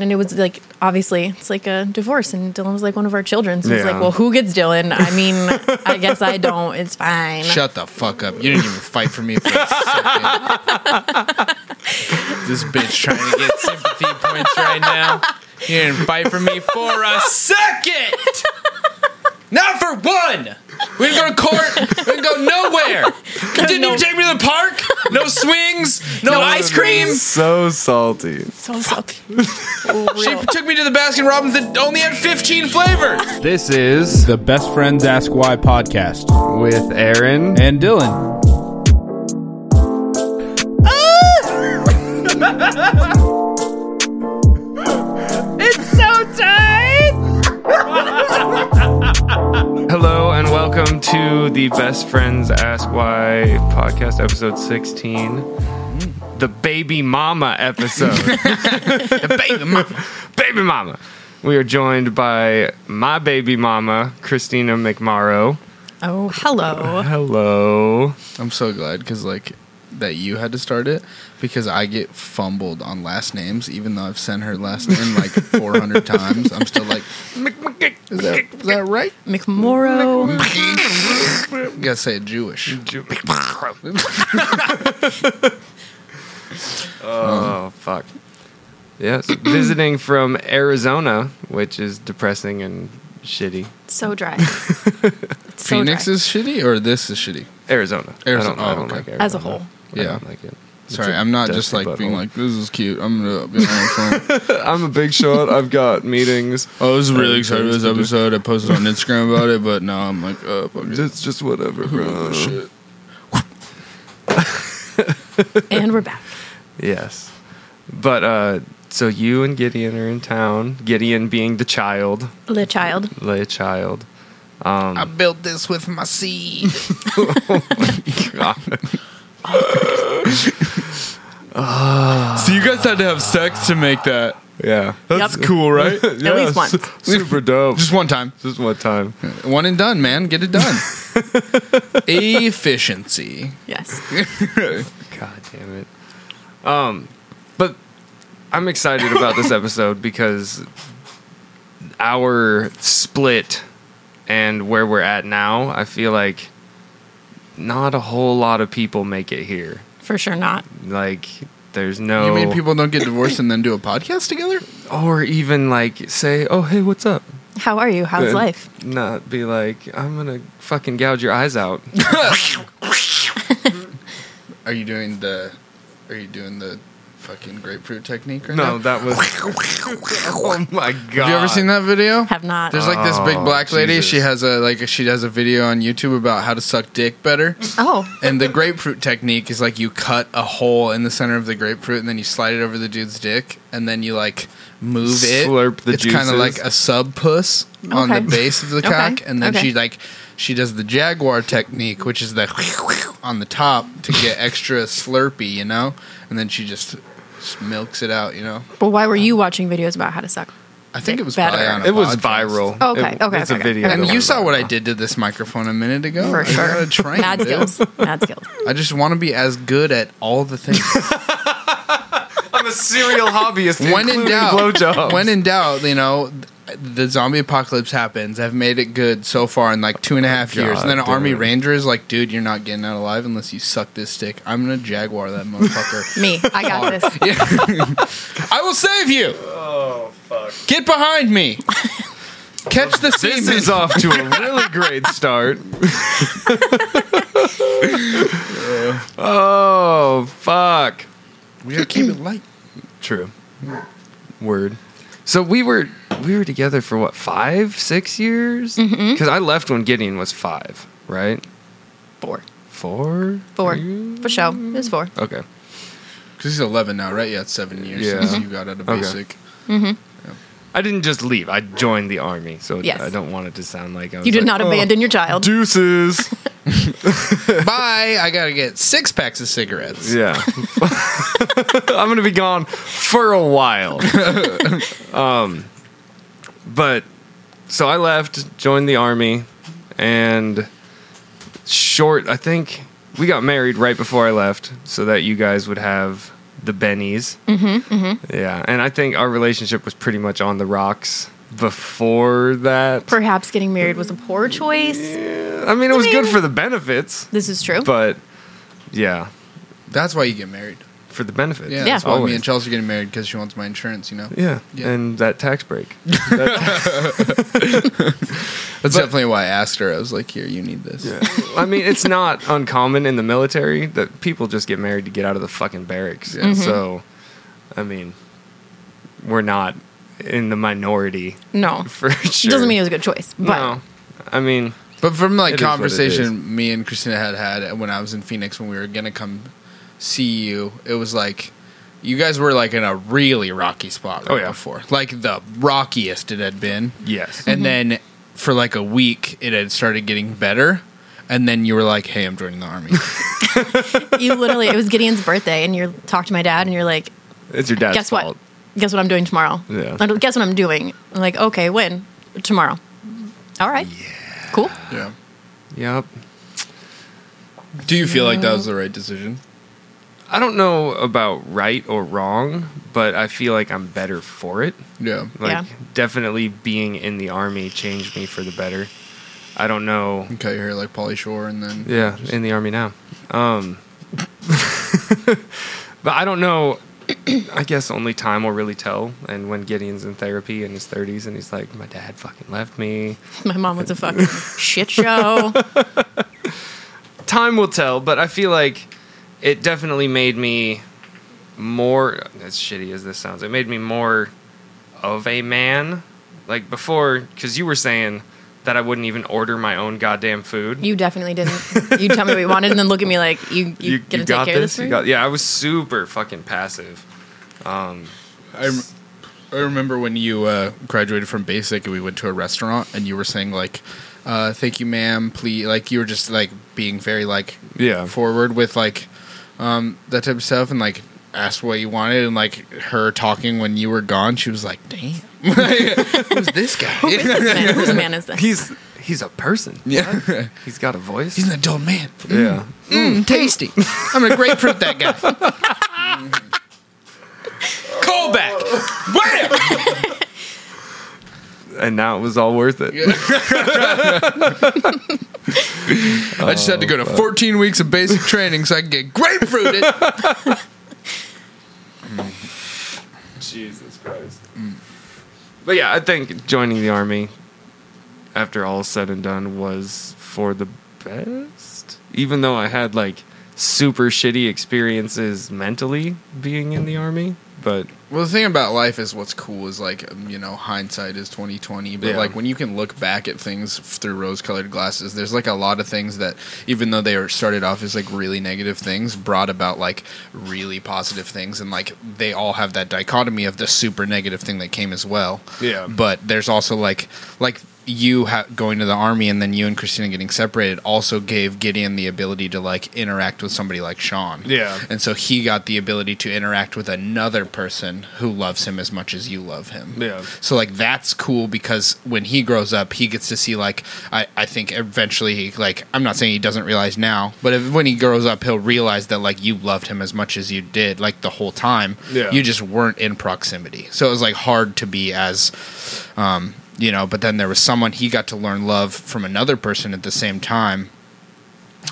and it was like obviously it's like a divorce, and Dylan was like one of our children. So it's like, well, who gets Dylan? I mean, I guess I don't. It's fine. Shut the fuck up. You didn't even fight for me for a second. this bitch trying to get sympathy points right now. You didn't fight for me for a second. Not for one. We didn't go to court. We didn't go nowhere. You didn't even take me to the park. No swings. No, ice cream. So salty. so salty. She took me to the Baskin Robbins that only had 15 flavors. This is The Best Friends Ask Why podcast with Aaron. and Dylan. welcome to the Best Friends Ask Why podcast, episode 16. The baby mama episode. Baby mama. baby mama. We are joined by my baby mama, Christina McMorrow. Oh, hello. Hello. I'm so glad because like that you had to start it because I get fumbled on last names even though I've sent her last name like 400 times. I'm still like, is that is that right? McMorrow. You gotta say it Jewish. Oh, um, fuck. Yes, visiting from Arizona, which is depressing and shitty. So dry. So Phoenix dry. is shitty or this is shitty. Arizona. Arizona, I don't, I oh, don't okay. like Arizona. As a whole. I Yeah. don't like it. It's Sorry, I'm not just like being like, this is cute. I'm gonna be on the phone. I'm a big shot. I've got meetings. I was really Sorry, excited for this episode. I posted on Instagram about it, but now I'm like, oh, fuck it. It's just whatever, bro. shit. And we're back. Yes. But uh so you and Gideon are in town. Gideon being the child, The child. the child. Um I built this with my seed. so you guys had to have sex to make that. yeah. That's Yep. cool, right? At least once. Super dope. Just one time. Just one time. One and done, man. Get it done. Efficiency. Yes. God damn it. Um, but I'm excited about this episode because our split and where we're at now, I feel like not a whole lot of people make it here. For sure not. Like, there's no. You mean people don't get divorced and then do a podcast together? or even like say, "Oh, hey, what's up?" How are you? How's Yeah. life? Not be like, "I'm gonna fucking gouge your eyes out." Are you doing the? Are you doing the fucking grapefruit technique right now? no, that was. oh my god! Have you ever seen that video? Have not. There's like this big Oh, black lady. Jesus. She has a like she has a video on YouTube about how to suck dick better. oh, And the grapefruit technique is like you cut a hole in the center of the grapefruit and then you slide it over the dude's dick and then you like move it. Slurp the It's kind juices. of like a sub puss on Okay. the base of the Okay. cock, and then Okay. she like she does the jaguar technique, which is the on the top to get extra slurpy, you know, and then she just, just milks it out, you know. well, why were you watching videos about how to suck? I think it was Better. probably on a It was podcast. viral. Oh, okay, It- okay, It's a video. okay. And that you saw what I did to this microphone a minute ago. For I sure. gotta train, Mad dude. skills. Mad skills. I just want to be as good at all the things. I'm a serial hobbyist. when in doubt, blowjobs. when in doubt, you know, the zombie apocalypse happens. I've made it good so far in like two and a oh half years. And then an damn army ranger is like, dude, you're not getting out alive unless you suck this stick. I'm gonna jaguar that motherfucker. Me. I got this. I will save you. Oh fuck! Get behind me. Catch the this is off to a really great start. oh fuck! we gotta keep it light. True. Hmm. Word. So we were we were together for what five six years? Mm-hmm. Because I left when Gideon was five, right? Four. Four. Four. Are you- For show. It's four. Okay. Because he's 11 now, right? Yeah, it's seven years Yeah. since you got out of Okay. basic. Mm-hmm. I didn't just leave. I joined the army, so Yes. I don't want it to sound like I was You did like, not "Oh, abandon your child. Deuces. Bye. I gotta get six packs of cigarettes. Yeah. I'm going to be gone for a while. um, but so I left, joined the army, and short, I think we got married right before I left so that you guys would have the Bennies. Mm-hmm, mm-hmm. Yeah, and I think our relationship was pretty much on the rocks before that. Perhaps getting married was a poor choice. I mean, it was good for the benefits, This is true. but yeah, That's why you get married. for the benefits. Yeah, Yeah. that's why me always. and Chelsea are getting married because she wants my insurance. You know. Yeah. Yeah. and that tax break. That- That's definitely why I asked her. I was like, "Here, you need this." I mean, it's not uncommon in the military that people just get married to get out of the fucking barracks. Yeah. So, I mean, we're not in the minority no. for sure. Doesn't mean it was a good choice. But no. I mean, But from like It is what it conversation me and Christina had had when I was in Phoenix when we were gonna come see you, it was like you guys were like in a really rocky spot oh, right Oh, yeah. before, like the rockiest it had been. yes. And mm-hmm. then for like a week, it had started getting better. And then you were like, "Hey, I'm joining the army." you literally, it was Gideon's birthday, and you talked to my dad, and you're like, it's your dad's guess what? Fault. Guess what I'm doing tomorrow? Yeah. I don't- Guess what I'm doing? I'm like, okay, when? Tomorrow. All right. Yeah. Cool. yeah. Yep. Do you feel like that was the right decision? I don't know about right or wrong, but I feel like I'm better for it. Yeah. Like, Yeah. definitely being in the army changed me for the better. I don't know. You cut your hair like Pauly Shore, and then Yeah, in the army now. Um, but I don't know. I guess only time will really tell. And when Gideon's in therapy in his 30s and he's like, my dad fucking left me. My mom was a fucking shit show. Time will tell, but I feel like it definitely made me more, as shitty as this sounds, it made me more of a man. Like before, because you were saying that I wouldn't even order my own goddamn food. You definitely didn't. You tell me what you wanted, and then look at me like you. You, gonna take care of this? You got- yeah, I was super fucking passive. I, I remember when you uh, graduated from basic and we went to a restaurant and you were saying like, uh, "Thank you, ma'am. Please," like you were just like being very like Yeah. forward with like um, that type of stuff and like asked what you wanted and like her talking when you were gone. She was like, "Damn, who's this guy?" Who's this man? Whose man is this? He's he's a person. yeah, He's got a voice. he's an adult man. yeah. Mm, mm, mm, mm. tasty. I'm gonna grapefruit that guy. Callback. Wham! And now it was all worth it. I just had to go to 14 weeks of basic training so I could get grapefruited. Jesus Christ. But yeah, I think joining the army after all said and done was for the best. Even though I had like super shitty experiences mentally being in the army, but well, the thing about life is what's cool is like um, you know hindsight is 2020, but Yeah. like when you can look back at things through rose-colored glasses, there's like a lot of things that even though they were started off as like really negative things, brought about like really positive things, and like they all have that dichotomy of the super negative thing that came as well. Yeah. but there's also like like you ha- going to the army and then you and Christina getting separated also gave Gideon the ability to like interact with somebody like Sean. Yeah. And so he got the ability to interact with another person who loves him as much as you love him. Yeah. So like that's cool because when he grows up, he gets to see like I, I think eventually he like I'm not saying he doesn't realize now, but if, when he grows up, he'll realize that like you loved him as much as you did like the whole time. Yeah. You just weren't in proximity, so it was like hard to be as, um, you know. But then there was someone he got to learn love from another person at the same time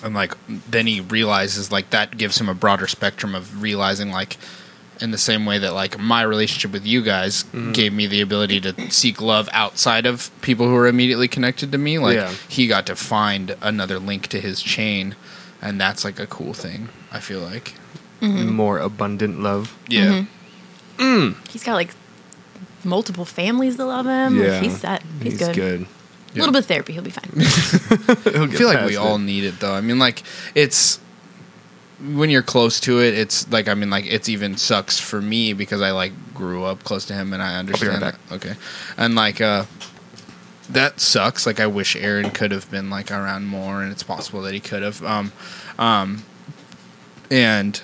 and like then he realizes like that gives him a broader spectrum of realizing like in the same way that like my relationship with you guys Mm-hmm. gave me the ability to seek love outside of people who are immediately connected to me like Yeah. he got to find another link to his chain and that's like a cool thing i feel like mm-hmm. more abundant love. yeah mm-hmm. mm. He's got like multiple families that love him. Yeah. Like, he's set. He's, He's good. good. A little bit of therapy, he'll be fine. He'll I feel like we it. all need it though. I mean, like it's when you're close to it. It's like I mean, like it's even sucks for me because I like grew up close to him and I understand. back. that. Okay, and like uh, that sucks. Like I wish Aaron could have been like around more, and it's possible that he could have. Um, um, and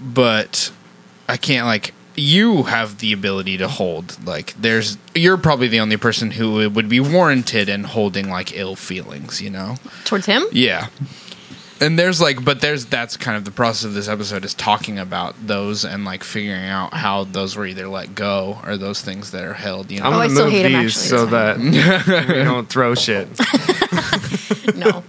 but I can't like you have the ability to hold like there's you're probably the only person who would be warranted in holding like ill feelings you know Towards him? yeah and there's like but there's that's kind of the process of this episode is talking about those and like figuring out how those were either let go or those things that are held you know I'm Oh, I gonna still move hate these actually. so that we don't throw shit. no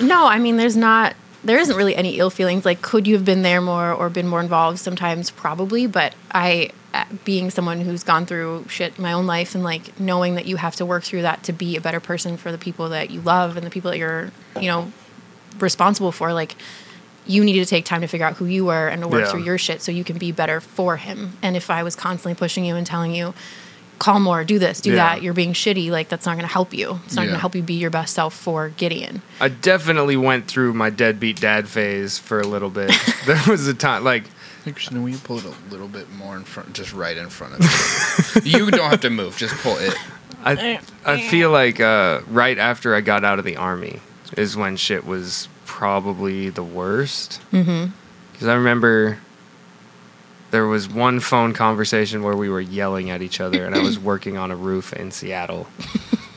no i mean there's not there isn't really any ill feelings. Like could you have been there more or been more involved sometimes? Probably but i uh, being someone who's gone through shit in my own life and like knowing that you have to work through that to be a better person for the people that you love and the people that you're you know responsible for like you needed to take time to figure out who you were and to work Yeah. through your shit so you can be better for him. And if i was constantly pushing you and telling you call more do this do Yeah. that you're being shitty like that's not going to help you it's not going to help you be your best self for gideon I definitely went through my deadbeat dad phase for a little bit. there was a time like Christian, will you pull it a little bit more in front just right in front of you you don't have to move just pull it I I feel like uh, right after I got out of the army is when shit was probably the worst. Mm-hmm. Because I remember there was one phone conversation where we were yelling at each other, and I was working on a roof in Seattle,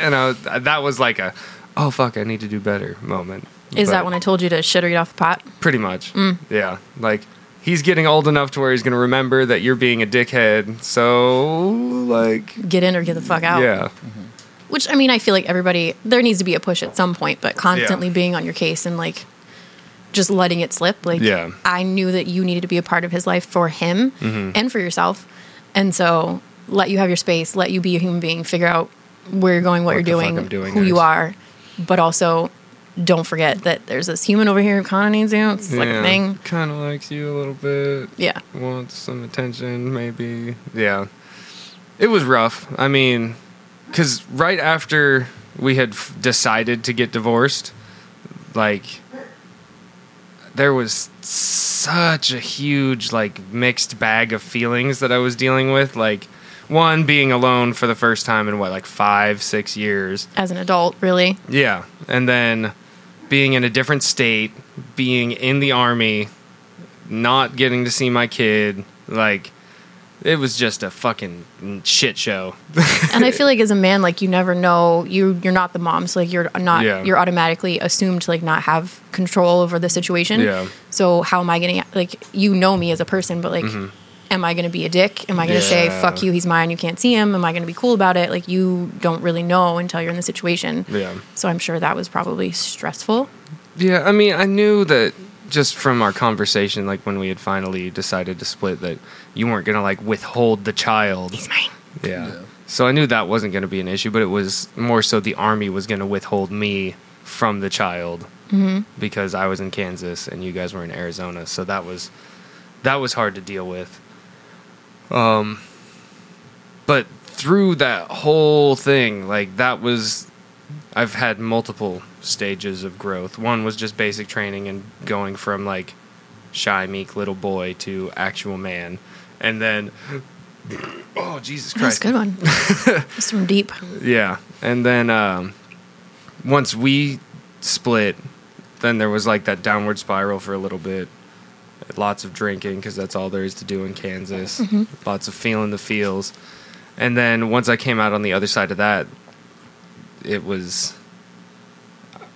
and I was, that was like a oh fuck I need to do better moment. Is But that when I told you to shit or eat off the pot? pretty much mm. yeah like. He's getting old enough to where he's going to remember that you're being a dickhead. So, like, Get in or get the fuck out. yeah. Which I mean, I feel like everybody there needs to be a push at some point, but constantly Yeah. being on your case and like just letting it slip. Like Yeah. I knew that you needed to be a part of his life for him Mm-hmm. and for yourself, and so let you have your space, let you be a human being, figure out where you're going, what, What you're doing, doing who you are, but also don't forget that there's this human over here who kind of needs you. It's like a thing. Kind of likes you a little bit. Yeah. Wants some attention, maybe. Yeah. It was rough. I mean, because right after we had f- decided to get divorced, like, there was such a huge, like, mixed bag of feelings that I was dealing with. Like, one, being alone for the first time in what, like five, six years. As an adult, really. Yeah. And then being in a different state, being in the army, not getting to see my kid, like it was just a fucking shit show. and I feel like as a man, like you never know you you're not the mom, so like you're not Yeah. you're automatically assumed to like not have control over the situation. Yeah. So how am I getting like you know me as a person, but like. Am I going to be a dick? Am I going to say Mm-hmm. "fuck you"? He's mine. You can't see him. Am I going to be cool about it? Like you don't really know until you're in the situation. Yeah. So I'm sure that was probably stressful. Yeah, I mean, I knew that just from our conversation like when we had finally decided to split that you weren't going to like withhold the child. He's mine. Yeah. Yeah. So I knew that wasn't going to be an issue, but it was more so the army was going to withhold me from the child because I was in Kansas and you guys were in Arizona. So that was that was hard to deal with. Um, but through that whole thing, like that was, I've had multiple stages of growth. One was just basic training and going from like shy, meek little boy to actual man, and then. Oh Jesus Christ. That's a good one. It's from deep. Yeah, and then um, once we split, then there was like that downward spiral for a little bit. Lots of drinking because that's all there is to do in Kansas. Lots of feeling the feels, and then once I came out on the other side of that, it was.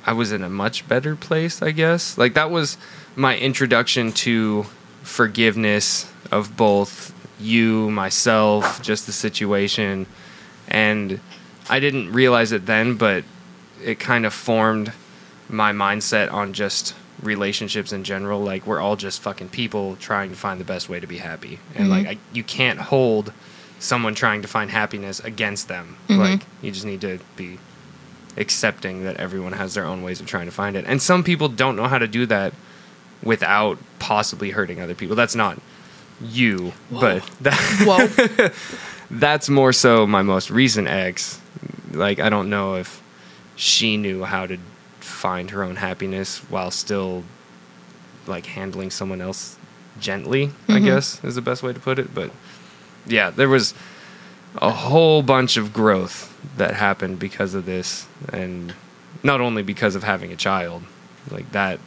I was in a much better place, I guess. Like that was my introduction to forgiveness of both you, myself, just the situation, and I didn't realize it then, but it kind of formed my mindset on just relationships in general. Like we're all just fucking people trying to find the best way to be happy, and mm-hmm. like I, you can't hold someone trying to find happiness against them. Mm-hmm. Like you just need to be accepting that everyone has their own ways of trying to find it, and some people don't know how to do that without possibly hurting other people. That's not you, but that Whoa. that's more so my most recent ex. Like I don't know if she knew how to find her own happiness while still like handling someone else gently, I mm-hmm. guess is the best way to put it, but yeah, there was a whole bunch of growth that happened because of this and not only because of having a child. Like that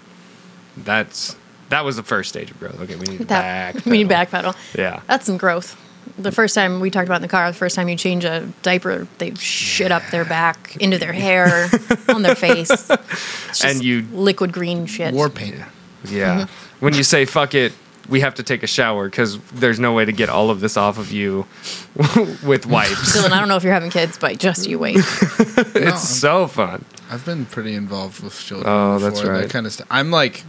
that's that was the first stage of growth. Okay, we need That, back. we need backpedal. Yeah. That's some growth. The first time we talked about in the car, the first time you change a diaper, they shit up their back, into their hair, on their face. It's just And you- liquid green shit. War paint. Yeah. When you say fuck it, we have to take a shower because there's no way to get all of this off of you with wipes. Dylan, I don't know if you're having kids, but just you wait. it's so fun. I've been pretty involved with children. Oh, that's right. That kind of stuff. I'm like,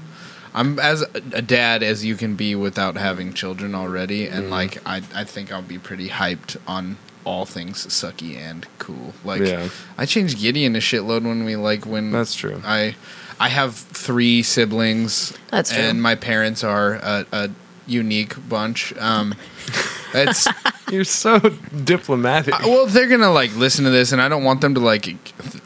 I'm as a dad as you can be without having children already, and Mm. like I, I think I'll be pretty hyped on all things sucky and cool. Like, Yeah. I changed Gideon a shitload when we like when That's true. I, I have three siblings. That's true. And my parents are a, a unique bunch. Um, it's You're so diplomatic. uh, well, they're gonna like listen to this, and I don't want them to like.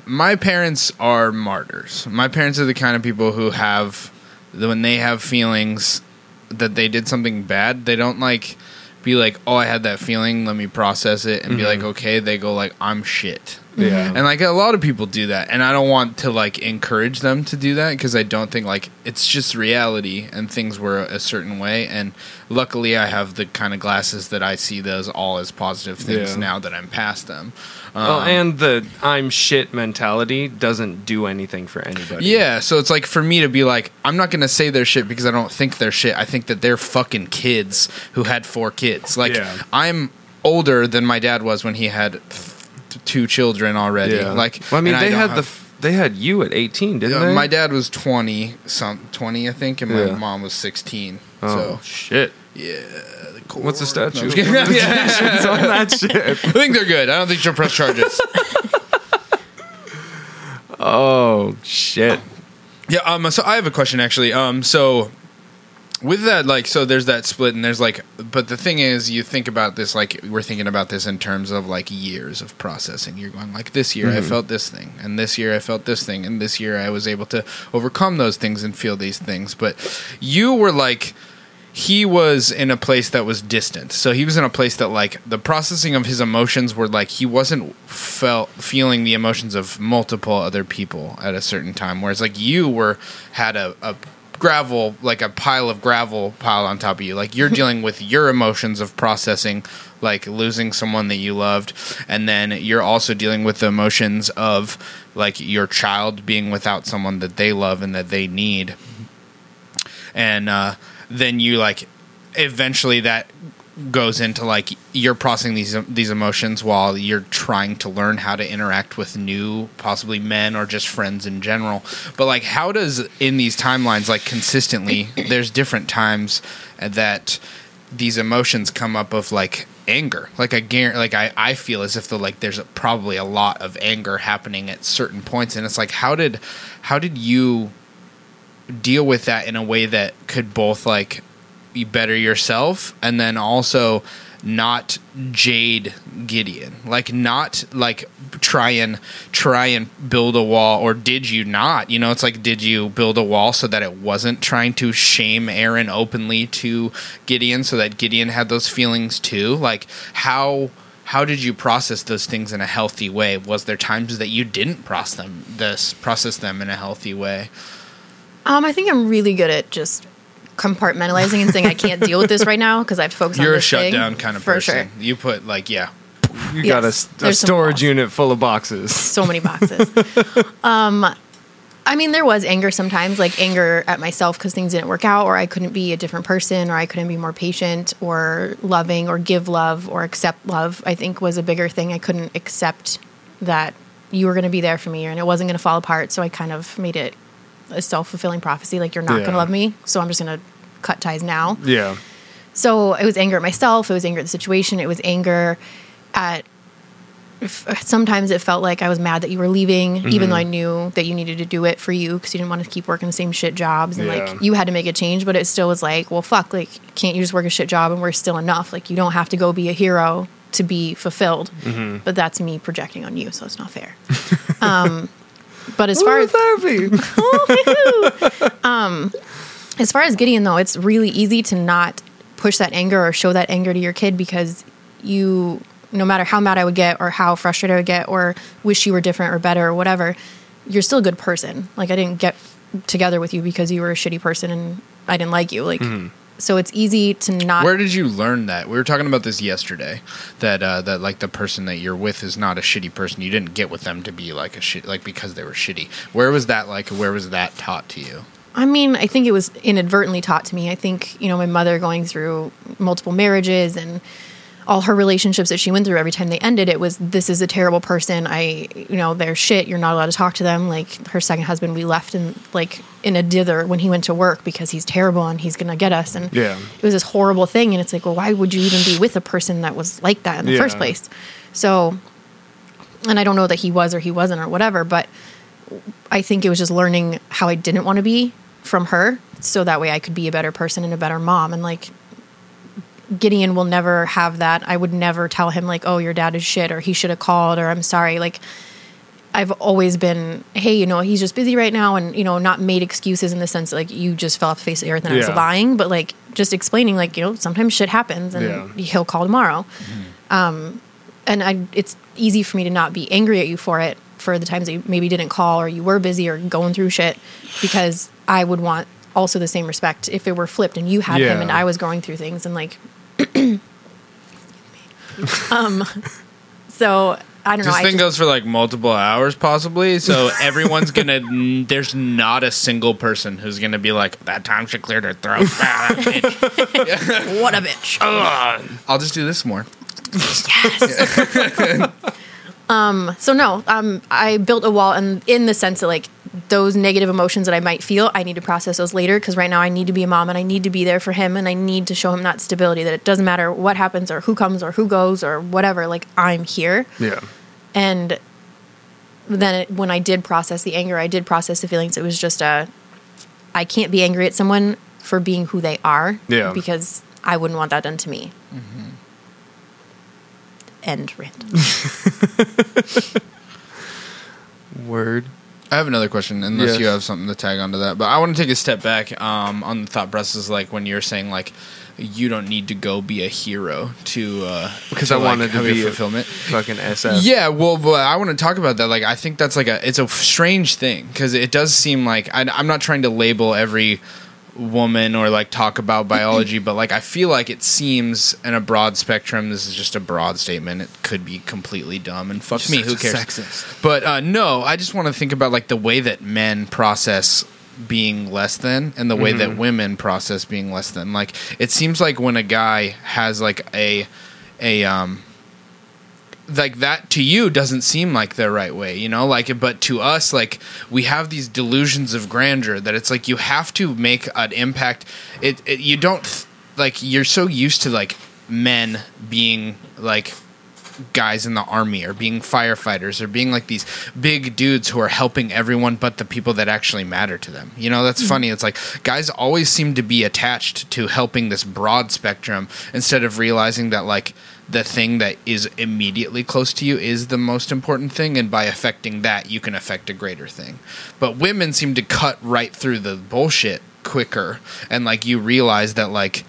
My parents are martyrs. My parents are the kind of people who have when they have feelings that they did something bad, they don't like be like, "Oh, I had that feeling. Let me process it," and be like, "Okay." They go like, "I'm shit." Yeah. And like a lot of people do that, and I don't want to like encourage them to do that because I don't think like it's just reality and things were a certain way. And luckily, I have the kind of glasses that I see those all as positive things Yeah. now that I'm past them. well, Um, and the I'm shit mentality doesn't do anything for anybody. yeah, so it's like for me to be like, I'm not gonna say they're shit because I don't think they're shit. I think that they're fucking kids who had four kids. Like Yeah. I'm older than my dad was when he had th- two children already. Yeah. Like, well, I mean, they don't had the f- they had you at 18, didn't Yeah, they? my dad was 20 some 20 i think and my Yeah. mom was 16 Oh so shit! yeah the What's the statute? No, I'm. Limitations on that shit. i think they're good i don't think she'll press charges Oh shit! yeah um so i have a question actually um so with that like so there's that split and there's like but the thing is you think about this like we're thinking about this in terms of like years of processing. You're going like this year i mm-hmm. felt this thing and this year i felt this thing and this year i was able to overcome those things and feel these things. But you were like he was in a place that was distant. So he was in a place that like the processing of his emotions were like he wasn't felt feeling the emotions of multiple other people at a certain time. Whereas like you were had a, a gravel like a pile of gravel piled on top of you. Like you're dealing with your emotions of processing like losing someone that you loved. And then you're also dealing with the emotions of like your child being without someone that they love and that they need. And uh, then you like eventually that goes into like you're processing these these emotions while you're trying to learn how to interact with new possibly men or just friends in general. But like how does in these timelines like consistently there's different times that these emotions come up of like anger. Like i guarantee like i i feel as if the like there's a, probably a lot of anger happening at certain points. And it's like how did how did you deal with that in a way that could both like be better yourself and then also not jade Gideon. Like not like try and try and build a wall or did you not? You know it's like did you build a wall so that it wasn't trying to shame Aaron openly to Gideon so that Gideon had those feelings too? Like how how did you process those things in a healthy way? Was there times that you didn't process them this process them in a healthy way? Um, I think I'm really good at just compartmentalizing and saying I can't deal with this right now because I have to focus on it. You're a shutdown thing. kind of for person. sure. You put like yeah. You Yes, got a, there's some storage unit full of boxes. So many boxes. um, I mean, there was anger sometimes, like anger at myself because things didn't work out, or I couldn't be a different person, or I couldn't be more patient, or loving, or give love, or accept love. I think was a bigger thing. I couldn't accept that you were going to be there for me, and it wasn't going to fall apart. So I kind of made it a self fulfilling prophecy, like you're not going to love me, so I'm just going to cut ties now. Yeah. So it was anger at myself. It was anger at the situation. It was anger at. Sometimes it felt like I was mad that you were leaving, Mm-hmm. even though I knew that you needed to do it for you because you didn't want to keep working the same shit jobs and Yeah. like you had to make a change. But it still was like, well, fuck, like can't you just work a shit job and we're still enough? Like you don't have to go be a hero to be fulfilled. Mm-hmm. But that's me projecting on you, so it's not fair. um, but as far as therapy. um, as far as Gideon though, it's really easy to not push that anger or show that anger to your kid because you no matter how mad I would get or how frustrated I would get or wish you were different or better or whatever, you're still a good person. Like I didn't get together with you because you were a shitty person and I didn't like you. Like so it's easy to not. Where did you learn that? We were talking about this yesterday. That uh, that like the person that you're with is not a shitty person. You didn't get with them to be like a shit like because they were shitty. Where was that like? Where was that taught to you? I mean, I think it was inadvertently taught to me. I think, you know, my mother going through multiple marriages and all her relationships that she went through every time they ended, it was this is a terrible person. I, you know, they're shit. You're not allowed to talk to them. Like her second husband, we left in like in a dither when he went to work because he's terrible and he's gonna get us. And Yeah. it was this horrible thing. And it's like, well, why would you even be with a person that was like that in the Yeah. first place? So, and I don't know that he was or he wasn't or whatever, but I think it was just learning how I didn't want to be from her so that way I could be a better person and a better mom. And like Gideon will never have that. I would never tell him like, "Oh, your dad is shit," or "He should have called," or "I'm sorry." Like, I've always been, "Hey, you know, he's just busy right now," and you know, not made excuses in the sense that, like you just fell off the face of the earth and I was lying, but like just explaining, like you know, sometimes shit happens and Yeah. he'll call tomorrow. Um, and I, it's easy for me to not be angry at you for it for the times that you maybe didn't call or you were busy or going through shit because I would want also the same respect if it were flipped and you had him and I was going through things and like um so I don't know This I thing just- goes for like multiple hours, possibly. So everyone's gonna. n- there's not a single person who's gonna be like, "That time she cleared her throat." Ah, that bitch." what a bitch I'll just do this more. Yes. Um so no um I built a wall and in the sense that like those negative emotions that I might feel I need to process those later because right now I need to be a mom and I need to be there for him and I need to show him that stability that it doesn't matter what happens or who comes or who goes or whatever like I'm here Yeah. and then it, when I did process the anger, I did process the feelings. It was just a, I can't be angry at someone for being who they are, Yeah. because I wouldn't want that done to me. End rant. Word. I have another question, unless Yes. you have something to tag onto that. But I want to take a step back um, on the thought process, like when you're saying like you don't need to go be a hero to uh, Because to, I like, wanted to be a fulfillment. Fucking SF. Yeah, well, but I want to talk about that. Like, I think that's like a it's a strange thing because it does seem like I, I'm not trying to label every woman or like talk about biology, but like I feel like it seems in a broad spectrum. This is just a broad statement. It could be completely dumb and fuck me. Who cares? sexist. But uh, no, I just want to think about like the way that men process being less than and the way Mm-hmm. that women process being less than. Like it seems like when a guy has like a a um like that to you doesn't seem like the right way, you know? Like but to us like we have these delusions of grandeur that it's like you have to make an impact. It, it you don't like you're so used to like men being like guys in the army or being firefighters or being like these big dudes who are helping everyone but the people that actually matter to them. You know, that's mm-hmm. funny. It's like guys always seem to be attached to helping this broad spectrum instead of realizing that like the thing that is immediately close to you is the most important thing and by affecting that you can affect a greater thing. But women seem to cut right through the bullshit quicker and like you realize that like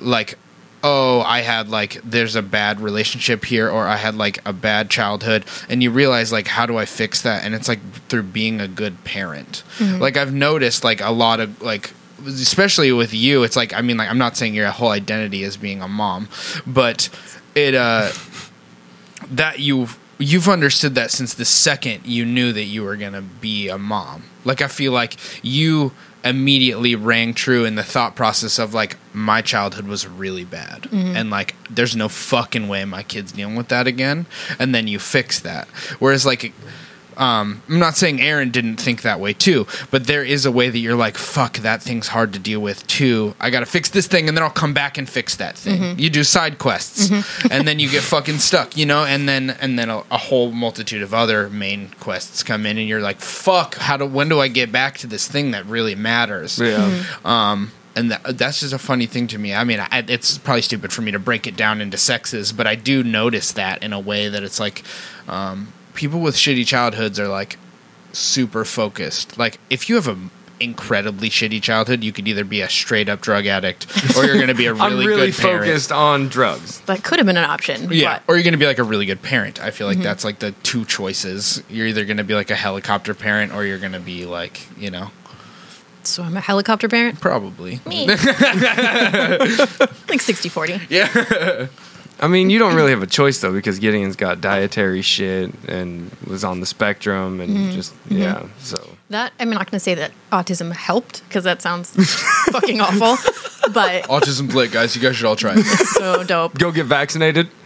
like oh i had like there's a bad relationship here or i had like a bad childhood and you realize like how do i fix that? And it's like through being a good parent. Mm-hmm. Like i've noticed like a lot of like especially with you it's like i mean like i'm not saying your whole identity is being a mom but it uh that you've you've understood that since the second you knew that you were gonna be a mom. Like I feel like you immediately rang true in the thought process of like my childhood was really bad. And like there's no fucking way my kid's dealing with that again. And then you fix that. Whereas like um, I'm not saying Aaron didn't think that way too, but there is a way that you're like, fuck, that thing's hard to deal with too. I gotta fix this thing and then I'll come back and fix that thing. You do side quests and then you get fucking stuck, you know, and then and then a, a whole multitude of other main quests come in and you're like, fuck, how do when do I get back to this thing that really matters? Yeah. Um, and that, that's just a funny thing to me. I mean, I, it's probably stupid for me to break it down into sexes, but I do notice that in a way that it's like um, people with shitty childhoods are like super focused. Like, if you have a incredibly shitty childhood, you could either be a straight up drug addict or you're going to be a really, I'm really good parent. focused on drugs. That could have been an option. Yeah, but- or you're going to be like a really good parent. I feel like mm-hmm. that's like the two choices. You're either going to be like a helicopter parent or you're going to be like, you know, So I'm a helicopter parent, Probably. Me. like 60 40. Yeah. I mean, you don't really have a choice though because Gideon's got dietary shit and was on the spectrum and Mm-hmm. just yeah. So That I'm not going to say that autism helped because that sounds fucking awful, but Autism's lit, guys. You guys should all try it. so dope. go get vaccinated.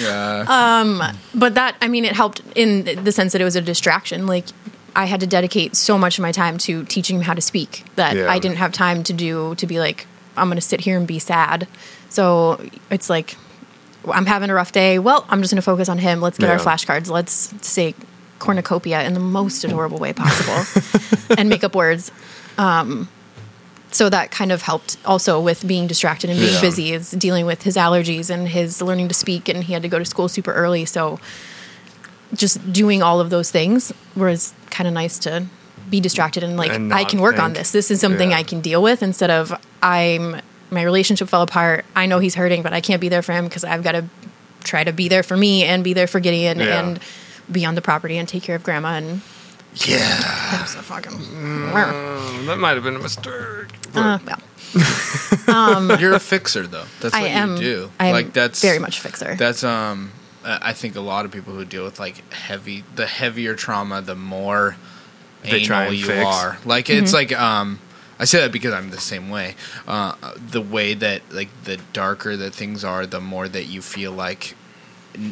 Yeah. Um, But that I mean, it helped in the sense that it was a distraction. Like I had to dedicate so much of my time to teaching him how to speak that Yeah. I didn't have time to do to be like I'm going to sit here and be sad. So it's like I'm having a rough day. Well, I'm just going to focus on him. Let's get our flashcards. Let's say cornucopia in the most adorable way possible and make up words. Um, so that kind of helped also with being distracted and being Yeah. busy is dealing with his allergies and his learning to speak and he had to go to school super early so just doing all of those things was kind of nice to be distracted and like And I can work on this. This is something Yeah. I can deal with instead of I'm my relationship fell apart. I know he's hurting, but I can't be there for him because I've got to try to be there for me and be there for Gideon Yeah. and be on the property and take care of grandma and Yeah, that's a fucking Um, that might have been a mistake. uh, well, You're a fixer, though. That's I what am you do. I am like that's very much fixer. That's um. I think a lot of people who deal with like heavy, the heavier trauma, the more They anal try and you fix. are. Like it's like um. I say that because I'm the same way. Uh, the way that like the darker that things are, the more that you feel like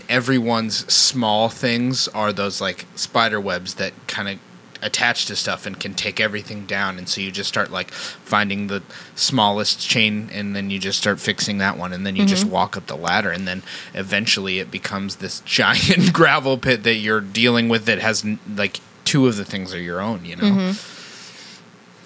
everyone's small things are those like spider webs that kind of attach to stuff and can take everything down and so you just start like finding the smallest chain and then you just start fixing that one and then you just walk up the ladder and then eventually it becomes this giant gravel pit that you're dealing with that has like two of the things are your own you know mm-hmm.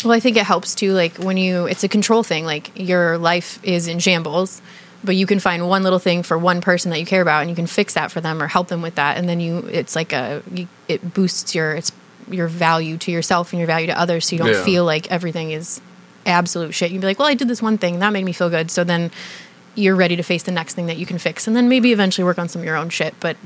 Well, I think it helps too. Like when you, it's a control thing. Like your life is in shambles, but you can find one little thing for one person that you care about, and you can fix that for them or help them with that. And then you, it's like a, you, it boosts your, it's your value to yourself and your value to others. So you don't Yeah. feel like everything is absolute shit. You'd be like, well, I did this one thing that made me feel good. So then you're ready to face the next thing that you can fix, and then maybe eventually work on some of your own shit. But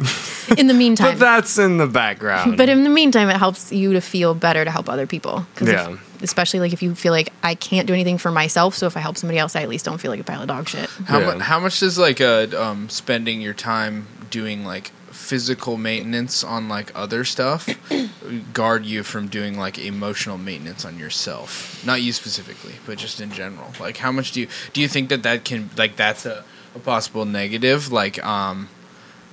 in the meantime, But that's in the background. but in the meantime, it helps you to feel better to help other people. 'Cause if- Yeah. especially like if you feel like I can't do anything for myself, so if I help somebody else, I at least don't feel like a pile of dog shit. how, Yeah. mu- how much does like uh, um, spending your time doing like physical maintenance on like other stuff guard you from doing like emotional maintenance on yourself. Not you specifically but just in general. Like how much do you do you think that that can like that's a, a possible negative? Like um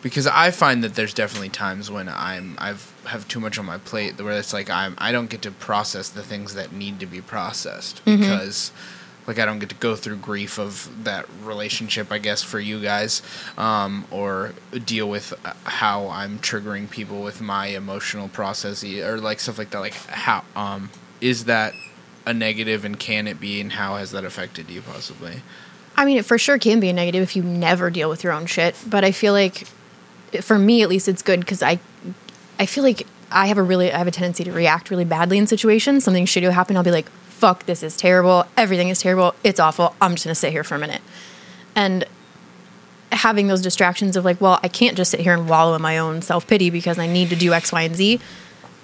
because I find that there's definitely times when I'm I've have too much on my plate where it's like I'm I don't get to process the things that need to be processed because like I don't get to go through grief of that relationship I guess for you guys um, or deal with uh, how I'm triggering people with my emotional process or like stuff like that like how um is that a negative and can it be and how has that affected you possibly I mean, it for sure can be a negative if you never deal with your own shit. But I feel like, for me at least, it's good because I, I feel like I have a really, I have a tendency to react really badly in situations. Something shitty will happen. I'll be like, "Fuck, this is terrible. Everything is terrible. It's awful. I'm just gonna sit here for a minute." And having those distractions of like, well, I can't just sit here and wallow in my own self pity because I need to do X, Y, and Z.